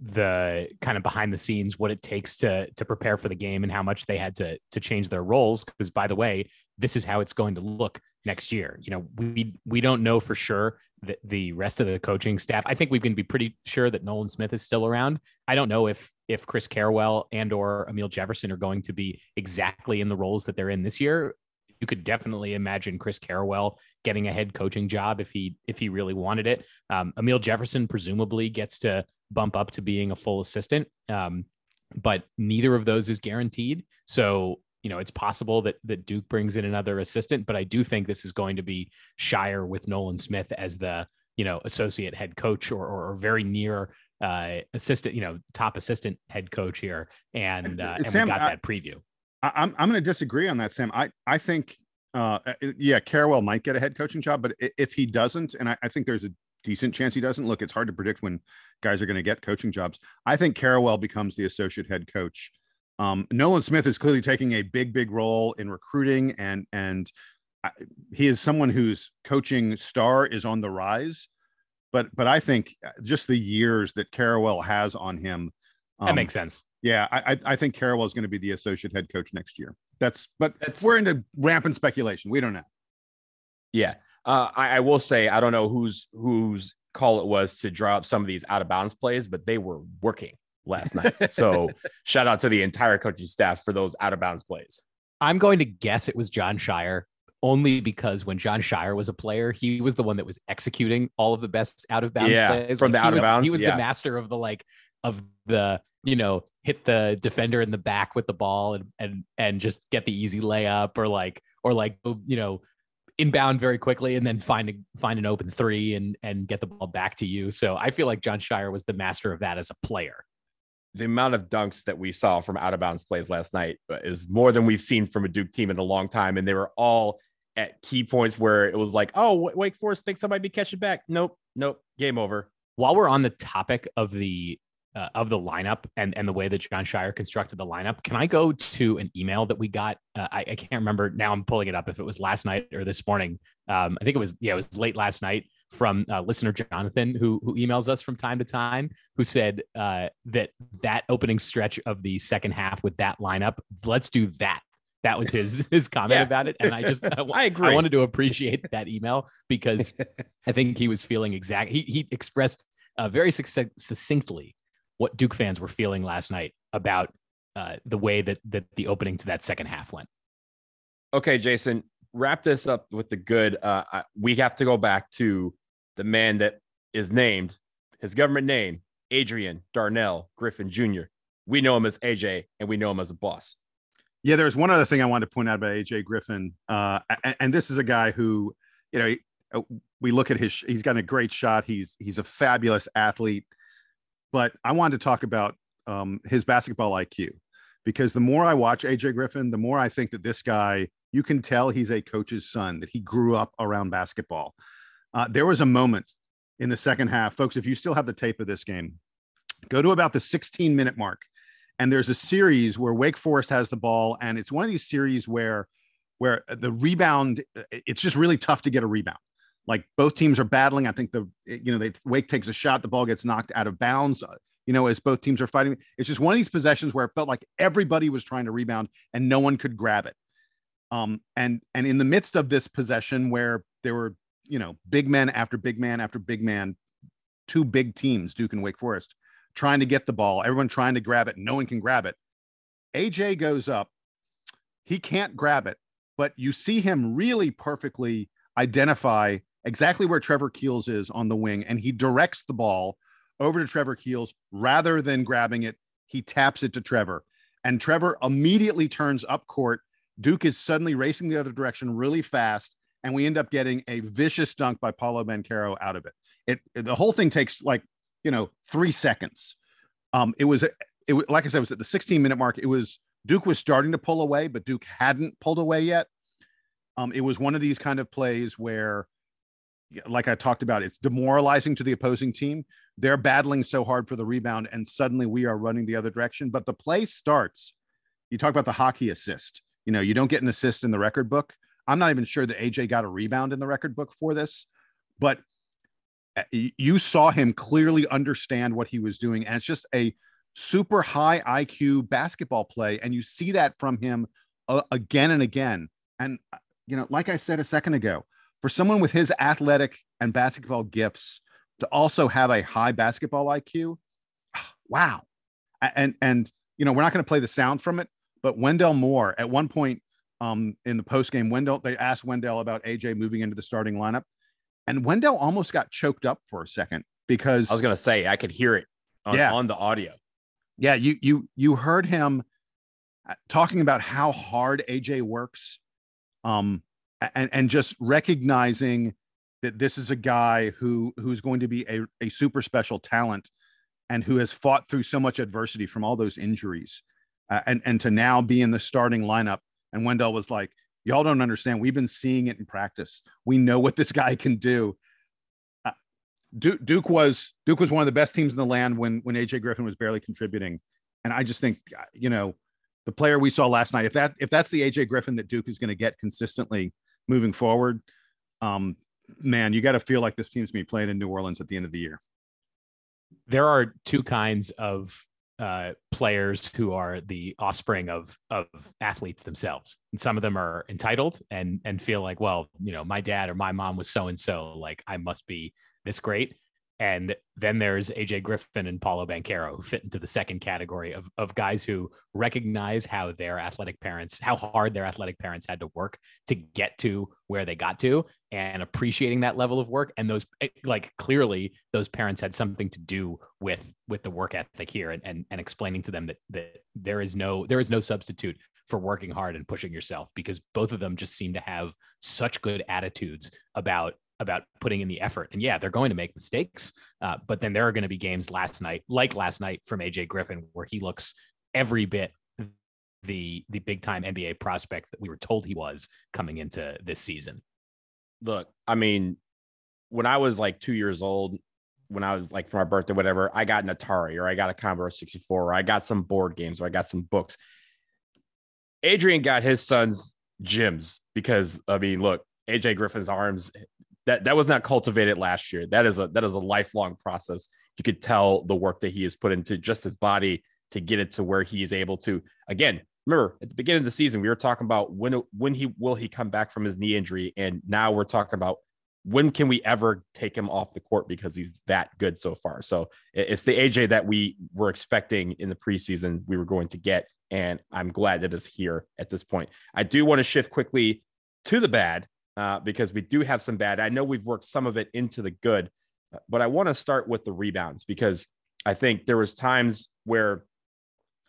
the kind of behind the scenes what it takes to to prepare for the game and how much they had to to change their roles. Because by the way this is how it's going to look next year. You know we we don't know for sure that the rest of the coaching staff i think we can be pretty sure that nolan smith is still around. I don't know if if chris carrawell and or amile jefferson are going to be exactly in the roles that they're in this year you could definitely imagine Chris Carrawell getting a head coaching job if he if he really wanted it. Um, Amile Jefferson presumably gets to bump up to being a full assistant. Um, but neither of those is guaranteed. So, you know, it's possible that that Duke brings in another assistant, but I do think this is going to be Scheyer with Nolan Smith as the, you know, associate head coach or, or, very near uh, assistant, you know, top assistant head coach here. And, uh, and Sam, we got I- that preview. I, I'm I'm going to disagree on that, Sam. I I think uh yeah, Carrawell might get a head coaching job, but if he doesn't, and I, I think there's a decent chance he doesn't. Look, it's hard to predict when guys are going to get coaching jobs. I think Carrawell becomes the associate head coach. Um, Nolan Smith is clearly taking a big, big role in recruiting, and and I, he is someone whose coaching star is on the rise. But but I think uh, just the years that Carrawell has on him, That um, makes sense. Yeah, I I, I think Carrawell is going to be the associate head coach next year. That's but That's- we're into rampant speculation. We don't know. Yeah. Uh, I, I will say I don't know whose whose call it was to draw up some of these out of bounds plays, but they were working last night. So shout out to the entire coaching staff for those out of bounds plays. I'm going to guess it was Jon Scheyer only because when Jon Scheyer was a player, he was the one that was executing all of the best out of bounds Yeah, plays. from the he out of was- bounds, He was yeah. the master of the like of the you know hit the defender in the back with the ball and and and just get the easy layup or like or like you know inbound very quickly and then find a, find an open three and and get the ball back to you. So I feel like Jon Scheyer was the master of that as a player. The amount of dunks that we saw from out of bounds plays last night uh, is more than we've seen from a Duke team in a long time. And they were all at key points where it was like, oh, Wake Forest thinks I might be catching back. Nope, nope, game over. while we're on the topic of the uh, of the lineup and and the way that Jon Scheyer constructed the lineup, can I go to an email that we got? Uh, I, I can't remember now. I'm pulling it up if it was last night or this morning. Um, I think it was yeah, it was late last night from uh, listener Jonathan who who emails us from time to time who said uh, that that opening stretch of the second half with that lineup, let's do that. That was his his comment Yeah. about it, and I just I, I agree. I wanted to appreciate that email because I think he was feeling exact. He he expressed uh, very succ- succinctly what Duke fans were feeling last night about uh, the way that that the opening to that second half went. okay, Jason, wrap this up with the good. Uh, I, we have to go back to the man that is named his government name, Adrian Darnell Griffin Jr. We know him as AJ, and we know him as a boss. Yeah, there's one other thing I wanted to point out about AJ Griffin, uh, and, and this is a guy who, you know, he- uh, we look at his. He's got a great shot. He's he's a fabulous athlete, but I wanted to talk about um, his basketball IQ because the more I watch AJ Griffin, the more I think that this guy. You can tell he's a coach's son. That he grew up around basketball. Uh, there was a moment in the second half, folks. If you still have the tape of this game, go to about the 16 minute mark and there's a series where Wake Forest has the ball, and it's one of these series where where the rebound it's just really tough to get a rebound. Like both teams are battling. I think the you know they Wake takes a shot, the ball gets knocked out of bounds. uh, You know, as both teams are fighting, it's just one of these possessions where it felt like everybody was trying to rebound and no one could grab it. Um, and and in the midst of this possession where there were, you know, big men after big man after big man, two big teams, Duke and Wake Forest, trying to get the ball, everyone trying to grab it, no one can grab it. AJ goes up, he can't grab it, but you see him really perfectly identify exactly where Trevor Keels is on the wing, and he directs the ball over to Trevor Keels rather than grabbing it. He taps it to Trevor, and Trevor immediately turns up court. Duke is suddenly racing the other direction really fast, and we end up getting a vicious dunk by Paolo Banchero out of it. It the whole thing takes like you know three seconds. Um, it was it like I said, it was at the 16 minute mark. It was Duke was starting to pull away, but Duke hadn't pulled away yet. Um, it was one of these kind of plays where like I talked about, it's demoralizing to the opposing team. They're battling so hard for the rebound, and suddenly we are running the other direction. But the play starts. You talk about the hockey assist. You know, you don't get an assist in the record book. I'm not even sure that AJ got a rebound in the record book for this, but uh, you saw him clearly understand what he was doing. And it's just a super high IQ basketball play. And you see that from him uh, again and again. And, uh, you know, like I said a second ago, for someone with his athletic and basketball gifts to also have a high basketball IQ, wow. And and you know, we're not going to play the sound from it, but Wendell Moore at one point um, in the post game, Wendell they asked Wendell about AJ moving into the starting lineup, and Wendell almost got choked up for a second because I was going to say I could hear it on, Yeah. on the audio. yeah, you you you heard him uh, talking about how hard AJ works, um, and and just recognizing that this is a guy who who's going to be a, a super special talent, and who has fought through so much adversity from all those injuries, uh, and and to now be in the starting lineup. And Wendell was like, "Y'all don't understand. We've been seeing it in practice. We know what this guy can do." Uh, Duke, Duke was Duke was one of the best teams in the land when when AJ Griffin was barely contributing, and I just think uh, you know the player we saw last night. If that if that's the AJ Griffin that Duke is going to get consistently moving forward, um, man, you got to feel like this team's going to be playing in New Orleans at the end of the year. there are two kinds of uh, players who are the offspring of of athletes themselves, and some of them are entitled and and feel like, well, you know, my dad or my mom was so and so, like I must be this great. And then there's AJ Griffin and Paolo Banchero who fit into the second category of of guys who recognize how their athletic parents, how hard their athletic parents had to work to get to where they got to, and appreciating that level of work. And those, eh, like, clearly, those parents had something to do with with the work ethic here, and and, and explaining to them that that there is no there is no substitute for working hard and pushing yourself because both of them just seem to have such good attitudes about about putting in the effort. And yeah, they're going to make mistakes, uh, but then there are going to be games last night, like last night from AJ Griffin, where he looks every bit the the big time NBA prospect that we were told he was coming into this season. Look, I mean, when I was like two years old, when I was like for my birthday, whatever, I got an Atari or I got a Commodore 64 or I got some board games or I got some books. Adrian got his son's gyms because I mean, look, AJ Griffin's arms that that was not cultivated last year. That is a that is a lifelong process. You could tell the work that he has put into just his body to get it to where he is able to. Again, remember at the beginning of the season, we were talking about when when he will he come back from his knee injury, and now we're talking about when can we ever take him off the court because he's that good so far. So it's the AJ that we were expecting in the preseason we were going to get, and I'm glad that it's here at this point. I do want to shift quickly to the bad uh, because we do have some bad. I know we've worked some of it into the good, uh, but I want to start with the rebounds because I think there was times where,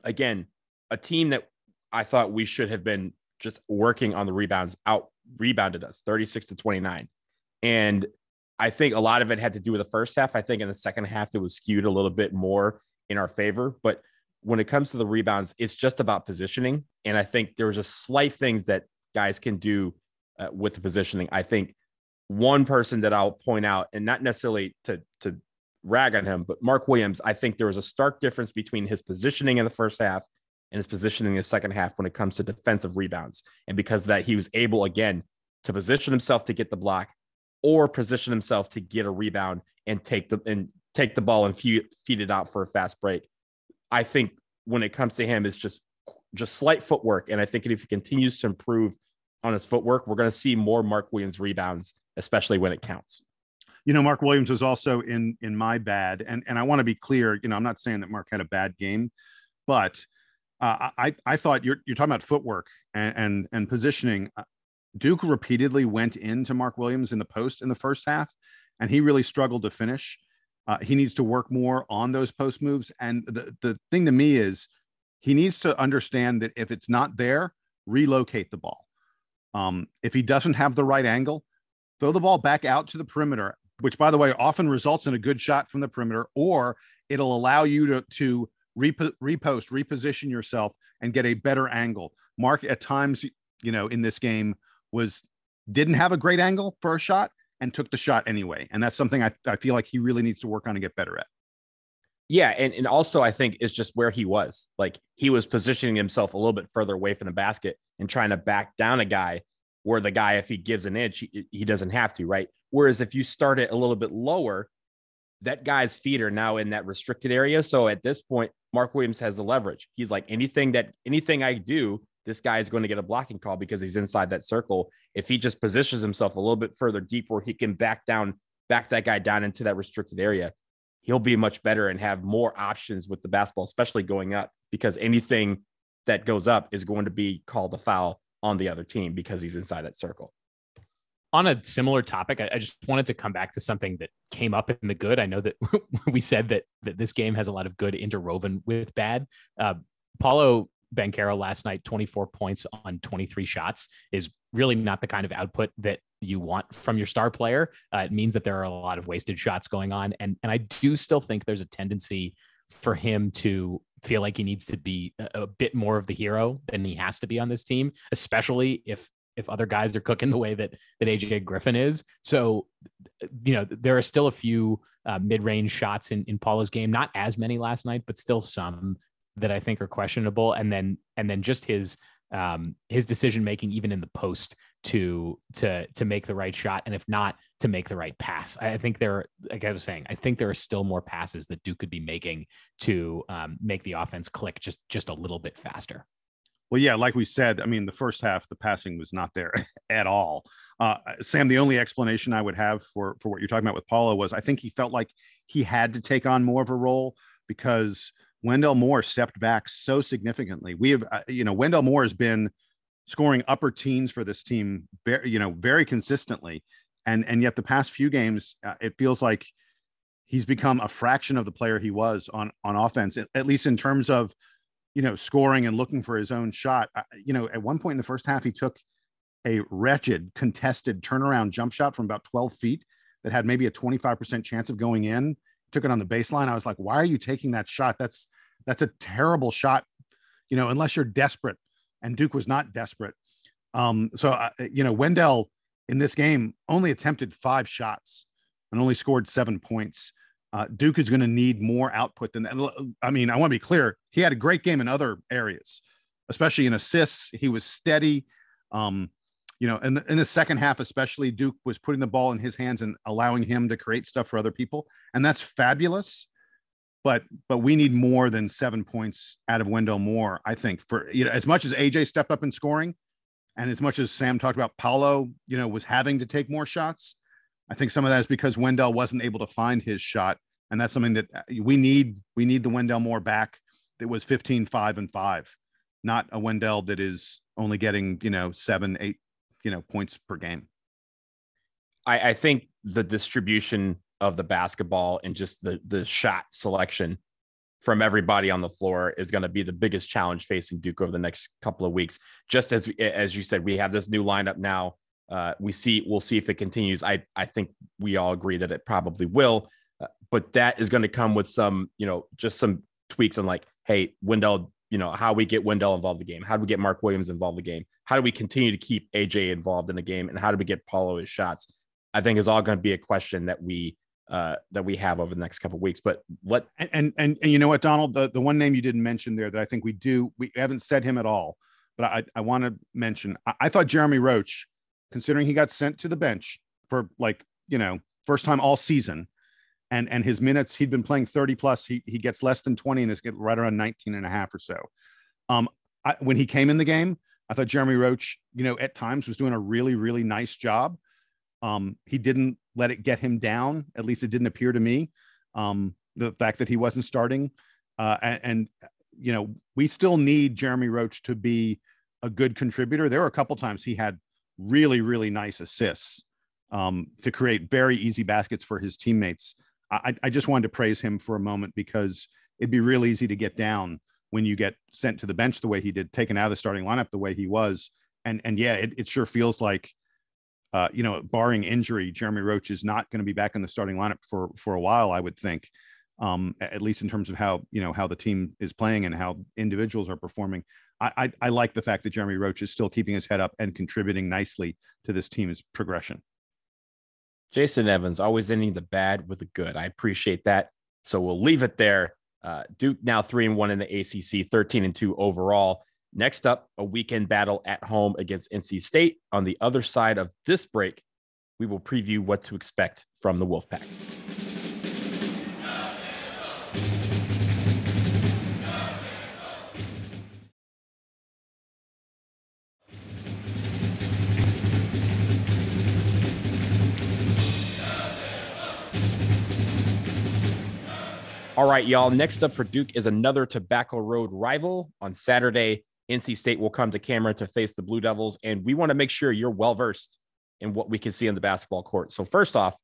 again, a team that I thought we should have been just working on the rebounds out rebounded us 36 to 29. And I think a lot of it had to do with the first half. I think in the second half, it was skewed a little bit more in our favor. But when it comes to the rebounds, it's just about positioning. And I think there was just slight things that guys can do uh, with the positioning. I think one person that I'll point out, and not necessarily to to rag on him, but Mark Williams, I think there was a stark difference between his positioning in the first half and his positioning in the second half when it comes to defensive rebounds. And because that, he was able again to position himself to get the block or position himself to get a rebound and take the and take the ball and feed, feed it out for a fast break. I think when it comes to him, it's just just slight footwork, and I think if he continues to improve on his footwork, we're going to see more Mark Williams rebounds, especially when it counts. You know, Mark Williams was also in in my bad, and and I want to be clear. You know, I'm not saying that Mark had a bad game, but uh, I I thought you're you're talking about footwork and and, and positioning. Uh, Duke repeatedly went into Mark Williams in the post in the first half, and he really struggled to finish. Uh, he needs to work more on those post moves. And the, the thing to me is he needs to understand that if it's not there, relocate the ball. Um, if he doesn't have the right angle, throw the ball back out to the perimeter, which, by the way, often results in a good shot from the perimeter, or it'll allow you to, to repost, reposition yourself and get a better angle. Mark, at times, you know, in this game was didn't have a great angle for a shot and took the shot anyway. And that's something I, I feel like he really needs to work on and get better at. Yeah, and, and also I think it's just where he was. Like he was positioning himself a little bit further away from the basket and trying to back down a guy where the guy, if he gives an inch, he, he doesn't have to, right? Whereas if you start it a little bit lower, that guy's feet are now in that restricted area. So at this point, Mark Williams has the leverage. He's like anything that anything I do, this guy is going to get a blocking call because he's inside that circle. If he just positions himself a little bit further deep where he can back down, back that guy down into that restricted area, he'll be much better and have more options with the basketball, especially going up, because anything that goes up is going to be called a foul on the other team because he's inside that circle. On a similar topic, I, just wanted to come back to something that came up in the good. I know that we said that that this game has a lot of good interwoven with bad. Uh, Paolo Banchero last night, 24 points on 23 shots, is really not the kind of output that you want from your star player. Uh, it means that there are a lot of wasted shots going on. And, and I do still think there's a tendency for him to feel like he needs to be a, a bit more of the hero than he has to be on this team, especially if if other guys are cooking the way that that AJ Griffin is. So, you know, there are still a few uh, mid-range shots in in Paolo's game, not as many last night, but still some that I think are questionable. And then and then just his um, his decision making, even in the post, to to to make the right shot, and if not, to make the right pass. I think there, are, like I was saying, I think there are still more passes that Duke could be making to um, make the offense click just just a little bit faster. Well, yeah, like we said, I mean, the first half, the passing was not there at all. Uh, Sam, the only explanation I would have for for what you're talking about with Paolo was I think he felt like he had to take on more of a role because Wendell Moore stepped back so significantly. We have, uh, you know, Wendell Moore has been scoring upper teens for this team, very, you know, very consistently, and and yet the past few games, uh, it feels like he's become a fraction of the player he was on on offense, at least in terms of, you know, scoring and looking for his own shot. Uh, you know, at one point in the first half, he took a wretched contested turnaround jump shot from about 12 feet that had maybe a 25% chance of going in took it on the baseline. I was like, why are you taking that shot? That's that's a terrible shot, you know, unless you're desperate. And Duke was not desperate. Um, so, uh, you know, Wendell in this game only attempted five shots and only scored seven points. Uh, Duke is going to need more output than that. I mean, I want to be clear. He had a great game in other areas, especially in assists. He was steady. Um, you know, in the, in the second half, especially Duke was putting the ball in his hands and allowing him to create stuff for other people. And that's fabulous but but we need more than seven points out of Wendell Moore. I think for you know as much as AJ stepped up in scoring, and as much as Sam talked about Paolo, you know, was having to take more shots. I think some of that is because Wendell wasn't able to find his shot, and that's something that uh, we need. We need the Wendell Moore back that was 15, 5, and 5, not a Wendell that is only getting, you know, seven, eight, you know, points per game. I, I think the distribution of the basketball and just the the shot selection from everybody on the floor is going to be the biggest challenge facing Duke over the next couple of weeks. Just as as you said, we have this new lineup now. Uh, we see we'll see if it continues. I I think we all agree that it probably will, uh, but that is going to come with some you know just some tweaks on like, hey, Wendell, you know how we get Wendell involved in the game, how do we get Mark Williams involved in the game, how do we continue to keep AJ involved in the game, and how do we get Paolo his shots. I think is all going to be a question that we uh, that we have over the next couple weeks. But what and, and and you know what, Donald, the the one name you didn't mention there that I think we do we haven't said him at all, but I I want to mention I, I thought Jeremy Roach, considering he got sent to the bench for like you know first time all season. And, and his minutes, he'd been playing 30 plus. He, he gets less than 20 and this get right around 19 and a half or so. Um, I, when he came in the game, I thought Jeremy Roach, you know, at times was doing a really, really nice job. Um, he didn't let it get him down. At least it didn't appear to me. Um, the fact that he wasn't starting, uh, and, and you know, we still need Jeremy Roach to be a good contributor. There were a couple times he had really, really nice assists um, to create very easy baskets for his teammates. I, I just wanted to praise him for a moment because it'd be real easy to get down when you get sent to the bench the way he did, taken out of the starting lineup the way he was. And and yeah, it, it sure feels like uh, you know, barring injury, Jeremy Roach is not going to be back in the starting lineup for for a while, I would think. Um, at least in terms of how you know how the team is playing and how individuals are performing. I, I, I like the fact that Jeremy Roach is still keeping his head up and contributing nicely to this team's progression. Jason Evans always ending the bad with the good. I appreciate that. So we'll leave it there. Uh, Duke now three and one in the ACC, 13 and two overall. Next up, a weekend battle at home against NC State. On the other side of this break, we will preview what to expect from the Wolfpack. All right, y'all. Next up for Duke is another Tobacco Road rival. On Saturday, NC State will come to Cameron to face the Blue Devils, and we want to make sure you're well versed in what we can see on the basketball court. So, first off,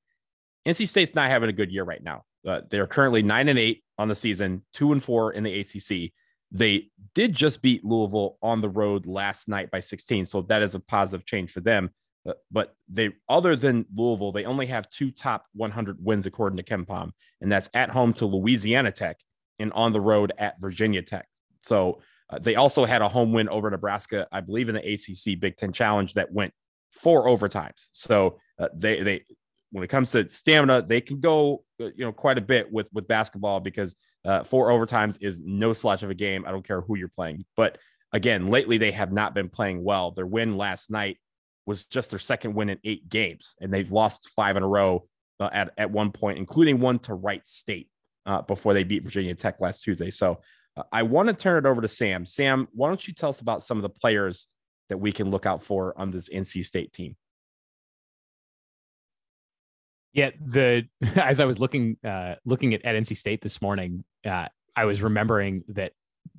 NC State's not having a good year right now. Uh, they're currently nine and eight on the season, two and four in the ACC. They did just beat Louisville on the road last night by 16, so that is a positive change for them. Uh, but they, other than Louisville, they only have two top 100 wins according to KenPom, and that's at home to Louisiana Tech and on the road at Virginia Tech. So uh, they also had a home win over Nebraska, I believe, in the ACC Big Ten Challenge that went four overtimes. So uh, they they when it comes to stamina, they can go uh, you know quite a bit with with basketball because uh, four overtimes is no slouch of a game. I don't care who you're playing, but again, lately they have not been playing well. Their win last night was just their second win in eight games, and they've lost five in a row uh, at at one point, including one to Wright State uh, before they beat Virginia Tech last Tuesday. So I want to turn it over to Sam. Sam, why don't you tell us about some of the players that we can look out for on this NC State team? Yeah, the as I was looking uh, looking at, at NC State this morning, uh, I was remembering that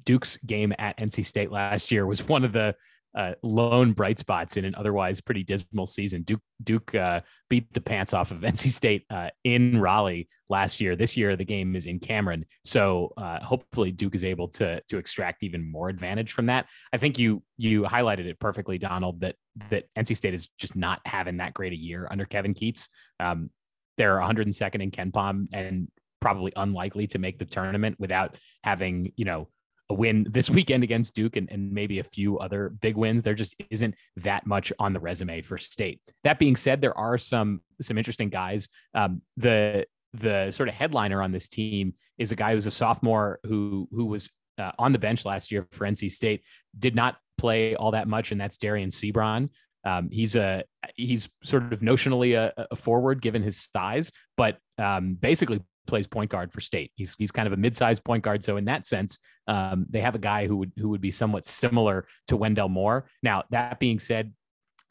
Duke's game at NC State last year was one of the uh, lone bright spots in an otherwise pretty dismal season. Duke Duke uh, beat the pants off of NC State uh, in Raleigh last year. This year the game is in Cameron, so uh, hopefully Duke is able to to extract even more advantage from that. I think you you highlighted it perfectly, Donald. That that NC State is just not having that great a year under Kevin Keatts. Um, they're 102nd in KenPom and probably unlikely to make the tournament without having you know a win this weekend against Duke and, and maybe a few other big wins. There just isn't that much on the resume for state. That being said, there are some some interesting guys. Um, the the sort of headliner on this team is a guy who's a sophomore who who was uh, on the bench last year for NC State, did not play all that much, and that's Dereon Seabron. Um, he's a he's sort of notionally a, a, forward given his size, but um, basically plays point guard for state. He's he's kind of a mid-sized point guard. So in that sense, um, they have a guy who would who would be somewhat similar to Wendell Moore. Now that being said,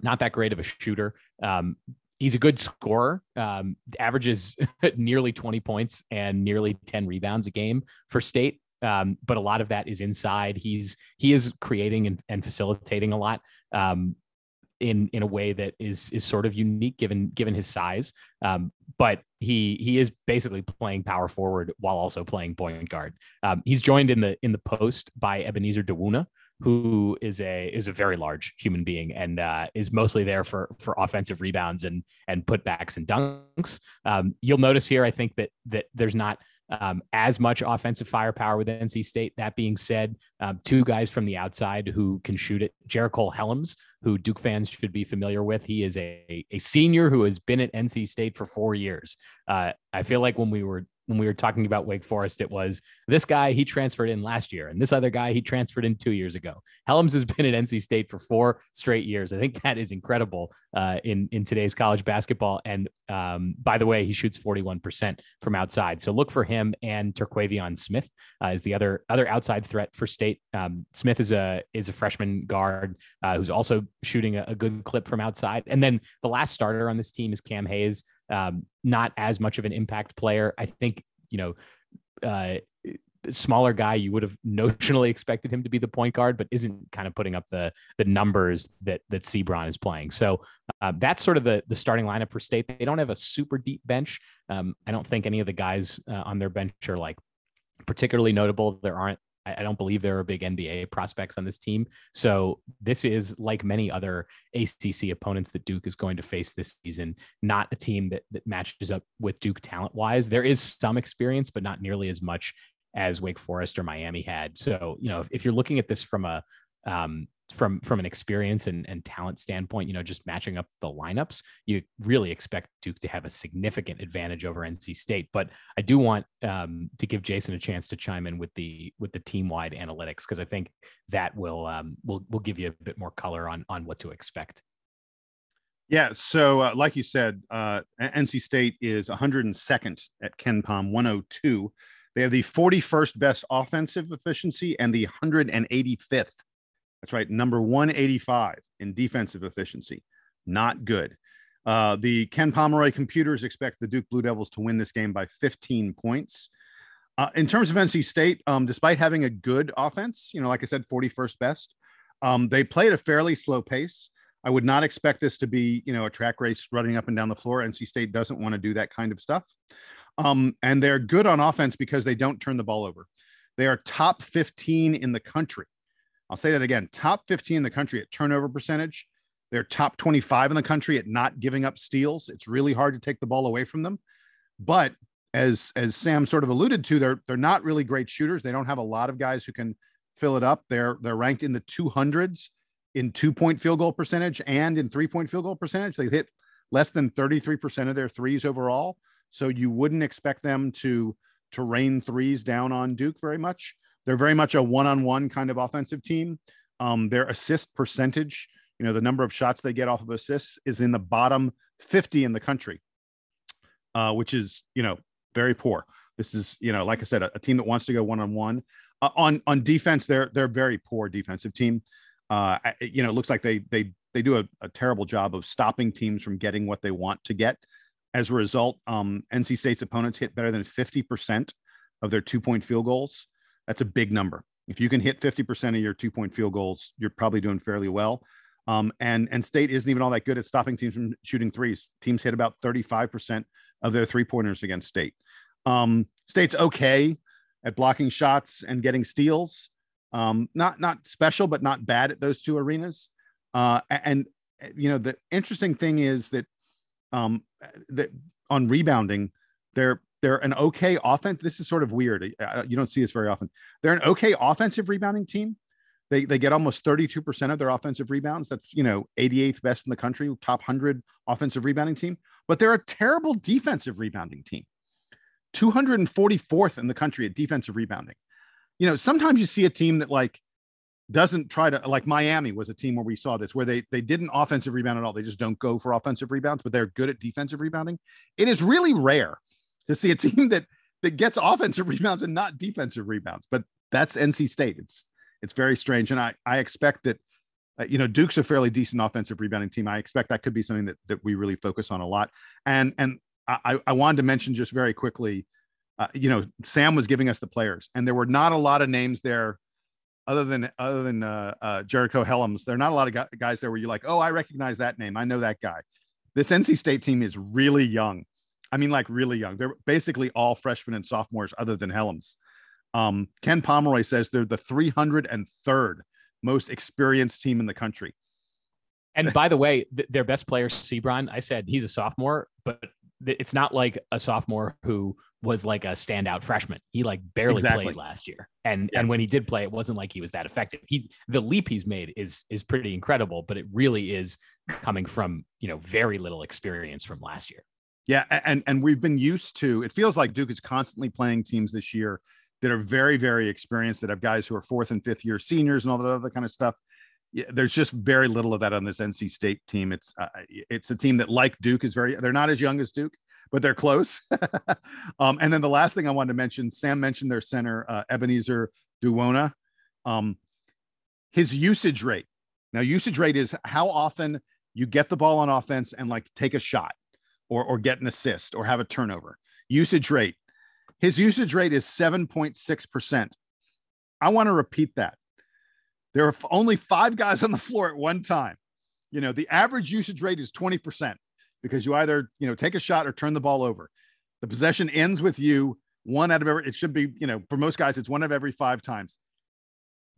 not that great of a shooter. Um, he's a good scorer. Um, averages nearly 20 points and nearly 10 rebounds a game for state. Um, but a lot of that is inside. He's he is creating and, and facilitating a lot. Um, in in a way that is is sort of unique given given his size. Um, but he he is basically playing power forward while also playing point guard. Um, he's joined in the in the post by Ebenezer Dowuona, who is a is a very large human being and uh, is mostly there for for offensive rebounds and and putbacks and dunks. Um, you'll notice here, I think that that there's not um, as much offensive firepower with NC State. That being said, um, two guys from the outside who can shoot it. Jericole Hellems, who Duke fans should be familiar with. He is a, a senior who has been at NC State for four years. Uh, I feel like when we were when we were talking about Wake Forest, it was this guy he transferred in last year, and this other guy he transferred in two years ago. Hellems has been at NC State for four straight years. I think that is incredible uh, in in today's college basketball. And um, by the way, he shoots forty one percent from outside. So look for him and Terquavion Smith uh, is the other other outside threat for State. Um, Smith is a is a freshman guard uh, who's also shooting a, a good clip from outside. And then the last starter on this team is Cam Hayes. Um, not as much of an impact player. I think, you know, uh, smaller guy, you would have notionally expected him to be the point guard, but isn't kind of putting up the the numbers that that Seabron is playing. So uh, that's sort of the the starting lineup for State. They don't have a super deep bench. Um, I don't think any of the guys uh, on their bench are like particularly notable. There aren't I don't believe there are big NBA prospects on this team. So this is like many other ACC opponents that Duke is going to face this season, not a team that, that matches up with Duke talent wise. There is some experience, but not nearly as much as Wake Forest or Miami had. So, you know, if, if you're looking at this from a um, from from an experience and, and talent standpoint, you know, just matching up the lineups, you really expect Duke to have a significant advantage over NC State. But I do want um, to give Jason a chance to chime in with the with the team wide analytics because I think that will um, will will give you a bit more color on on what to expect. Yeah, so uh, like you said, uh, NC State is 102nd at KenPom, 102. They have the 41st best offensive efficiency and the 185th that's right, number 185 in defensive efficiency. Not good. Uh, the Ken Pomeroy computers expect the Duke Blue Devils to win this game by 15 points. Uh, in terms of NC State, um, despite having a good offense, you know, like I said, 41st best, um, they play at a fairly slow pace. I would not expect this to be, you know, a track race running up and down the floor. NC State doesn't want to do that kind of stuff. Um, and they're good on offense because they don't turn the ball over. They are top 15 in the country I'll say that again top 15 in the country at turnover percentage. They're top 25 in the country at not giving up steals. It's really hard to take the ball away from them. But as as Sam sort of alluded to, they're they're not really great shooters. They don't have a lot of guys who can fill it up. They're they're ranked in the 200s in two point field goal percentage and in three point field goal percentage. They hit less than 33% of their threes overall. So you wouldn't expect them to to rain threes down on Duke very much. They're very much a one-on-one kind of offensive team. Um, their assist percentage, you know, the number of shots they get off of assists is in the bottom 50 in the country, uh, which is, you know, very poor. This is, you know, like I said, a, a team that wants to go one-on-one. Uh, on on defense, they're they're very poor defensive team. Uh, you know, it looks like they they they do a, a terrible job of stopping teams from getting what they want to get. As a result, um, NC State's opponents hit better than 50% of their two point field goals. That's a big number. If you can hit 50% of your two point field goals, you're probably doing fairly well. Um, and and State isn't even all that good at stopping teams from shooting threes. Teams hit about 35% of their three pointers against State. Um, State's okay at blocking shots and getting steals. Um, not not special, but not bad at those two arenas. Uh, and you know the interesting thing is that um, that on rebounding, they're they're an okay offense. This is sort of weird. You don't see this very often. They're an okay offensive rebounding team. They, they get almost 32% of their offensive rebounds. That's, you know, 88th best in the country, top 100 offensive rebounding team. But they're a terrible defensive rebounding team. 244th in the country at defensive rebounding. You know, sometimes you see a team that like doesn't try to like Miami was a team where we saw this where they they didn't offensive rebound at all. They just don't go for offensive rebounds, but they're good at defensive rebounding. It is really rare to see a team that that gets offensive rebounds and not defensive rebounds. But that's NC State. It's it's very strange, and I I expect that. Uh, you know, Duke's a fairly decent offensive rebounding team. I expect that could be something that, that we really focus on a lot. And and I, I wanted to mention just very quickly, uh, you know, Sam was giving us the players, and there were not a lot of names there, other than other than uh, uh, Jericole Hellems. There are not a lot of guys there where you're like, oh, I recognize that name. I know that guy. This NC State team is really young, I mean, like really young. They're basically all freshmen and sophomores, other than Hellems. Um, Ken Pomeroy says they're the 303rd most experienced team in the country. And by the way, th- their best player, Seabron, I said he's a sophomore, but it's not like a sophomore who was like a standout freshman. He like barely exactly. played last year. And yeah. and when he did play, it wasn't like he was that effective. He the leap he's made is is pretty incredible, but it really is coming from, you know, very little experience from last year. Yeah, and and we've been used to. It feels like Duke is constantly playing teams this year that are very very experienced that have guys who are fourth and fifth year seniors and all that other kind of stuff. Yeah, there's just very little of that on this NC State team. It's uh, it's a team that like Duke is very. They're not as young as Duke, but they're close. um, and then the last thing I wanted to mention, Sam mentioned their center uh, Ebenezer Dowuona. Um, his usage rate. Now, usage rate is how often you get the ball on offense and like take a shot or, or get an assist or have a turnover. Usage rate. His usage rate is 7.6%. I want to repeat that. There are only five guys on the floor at one time. You know, the average usage rate is 20% because you either, you know, take a shot or turn the ball over. The possession ends with you one out of every, it should be, you know, for most guys, it's one of every five times.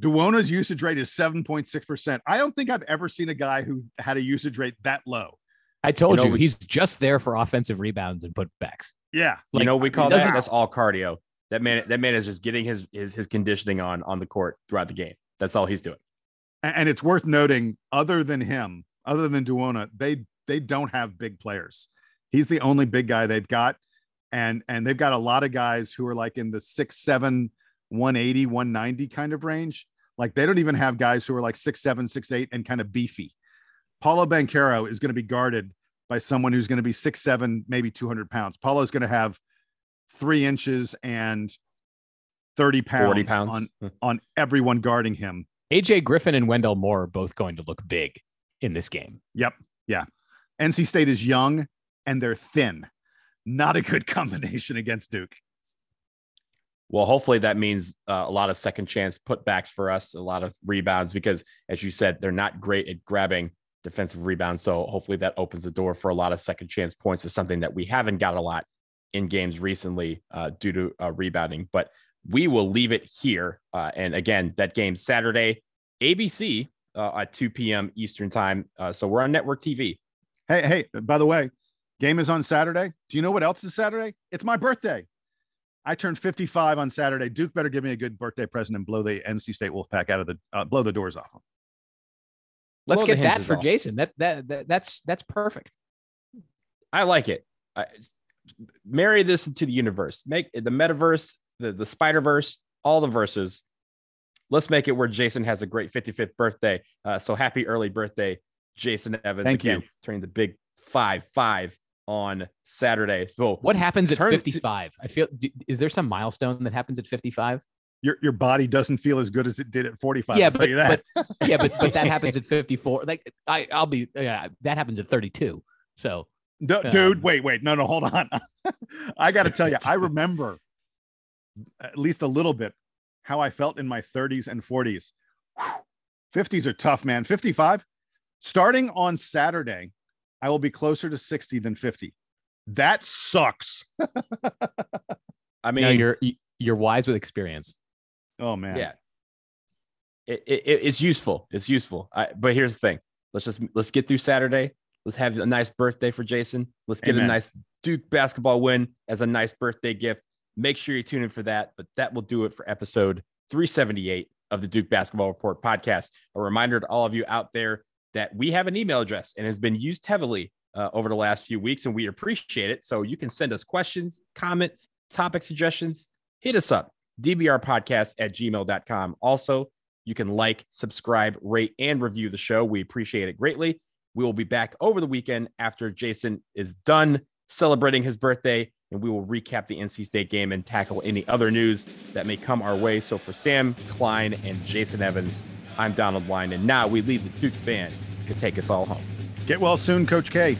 Dowuona's usage rate is 7.6%. I don't think I've ever seen a guy who had a usage rate that low. I told You you, we- he's just there for offensive rebounds and putbacks. Yeah. you know, we call that that's all cardio. That man, that man is just getting his his his conditioning on on the court throughout the game. That's all he's doing. A- And it's worth noting, other than him, other than Dowuona, they they don't have big players. He's the only big guy they've got. And and they've got a lot of guys who are like in the six, seven, 180, 190 kind of range. Like they don't even have guys who are like six, seven, six, eight, and kind of beefy. Paolo Banchero is going to be guarded by someone who's going to be six, seven, maybe 200 pounds. Paolo's going to have three inches and 30 pounds, 40 pounds. on on everyone guarding him. AJ Griffin and Wendell Moore are both going to look big in this game. Yep. Yeah. NC State is young and they're thin. Not a good combination against Duke. Well, hopefully that means uh, a lot of second chance putbacks for us, a lot of rebounds, because as you said, they're not great at grabbing defensive rebounds. So hopefully that opens the door for a lot of second chance points. Is something that we haven't got a lot in games recently uh, due to uh, rebounding. But we will leave it here. Uh, and again, that game Saturday, ABC uh, at 2 p.m. Eastern time. Uh, so we're on network TV. Hey, hey, by the way, game is on Saturday. Do you know what else is Saturday? It's my birthday. I turned 55 on Saturday. Duke better give me a good birthday present and blow the NC State Wolfpack out of the uh, blow the doors off them. Let's Blow get that for off. Jason. That, that that that's that's perfect. I like it. I, marry this into the universe. Make the metaverse, the, the Spider Verse, all the verses. Let's make it where Jason has a great 55th birthday. Uh, so happy early birthday, Jason Evans. Thank again, you. Turning the big five five on Saturday. So What happens at Turn to- 55? I feel d- is there some milestone that happens at 55? Your your body doesn't feel as good as it did at 45. yeah, I'll tell but, you that. but yeah, but but that happens at 54. Like I I'll be yeah, that happens at 32. So Du- Um, dude, wait, wait, no, no, hold on. I got to tell you, I remember at least a little bit how I felt in my 30s and 40s. 50s are tough, man. 55, starting on Saturday, I will be closer to 60 than 50. That sucks. I I mean, mean, you're you're wise with experience. Oh man. yeah, it, it, it's useful. It's useful. I, but here's the thing. Let's just let's get through Saturday. Let's have a nice birthday for Jason. Let's get Amen. a nice Duke basketball win as a nice birthday gift. Make sure you tune in for that. But that will do it for episode 378 of the Duke Basketball Report podcast. A reminder to all of you out there that we have an email address and has been used heavily uh, over the last few weeks, and we appreciate it. So you can send us questions, comments, topic suggestions. Hit us up, dbrpodcast at gmail.com. Also, you can like, subscribe, rate, and review the show. We appreciate it greatly. We will be back over the weekend after Jason is done celebrating his birthday, and we will recap the NC State game and tackle any other news that may come our way. So for Sam Klein and Jason Evans, I'm Donald Wine, and now we leave the Duke band to take us all home. Get well soon, Coach K.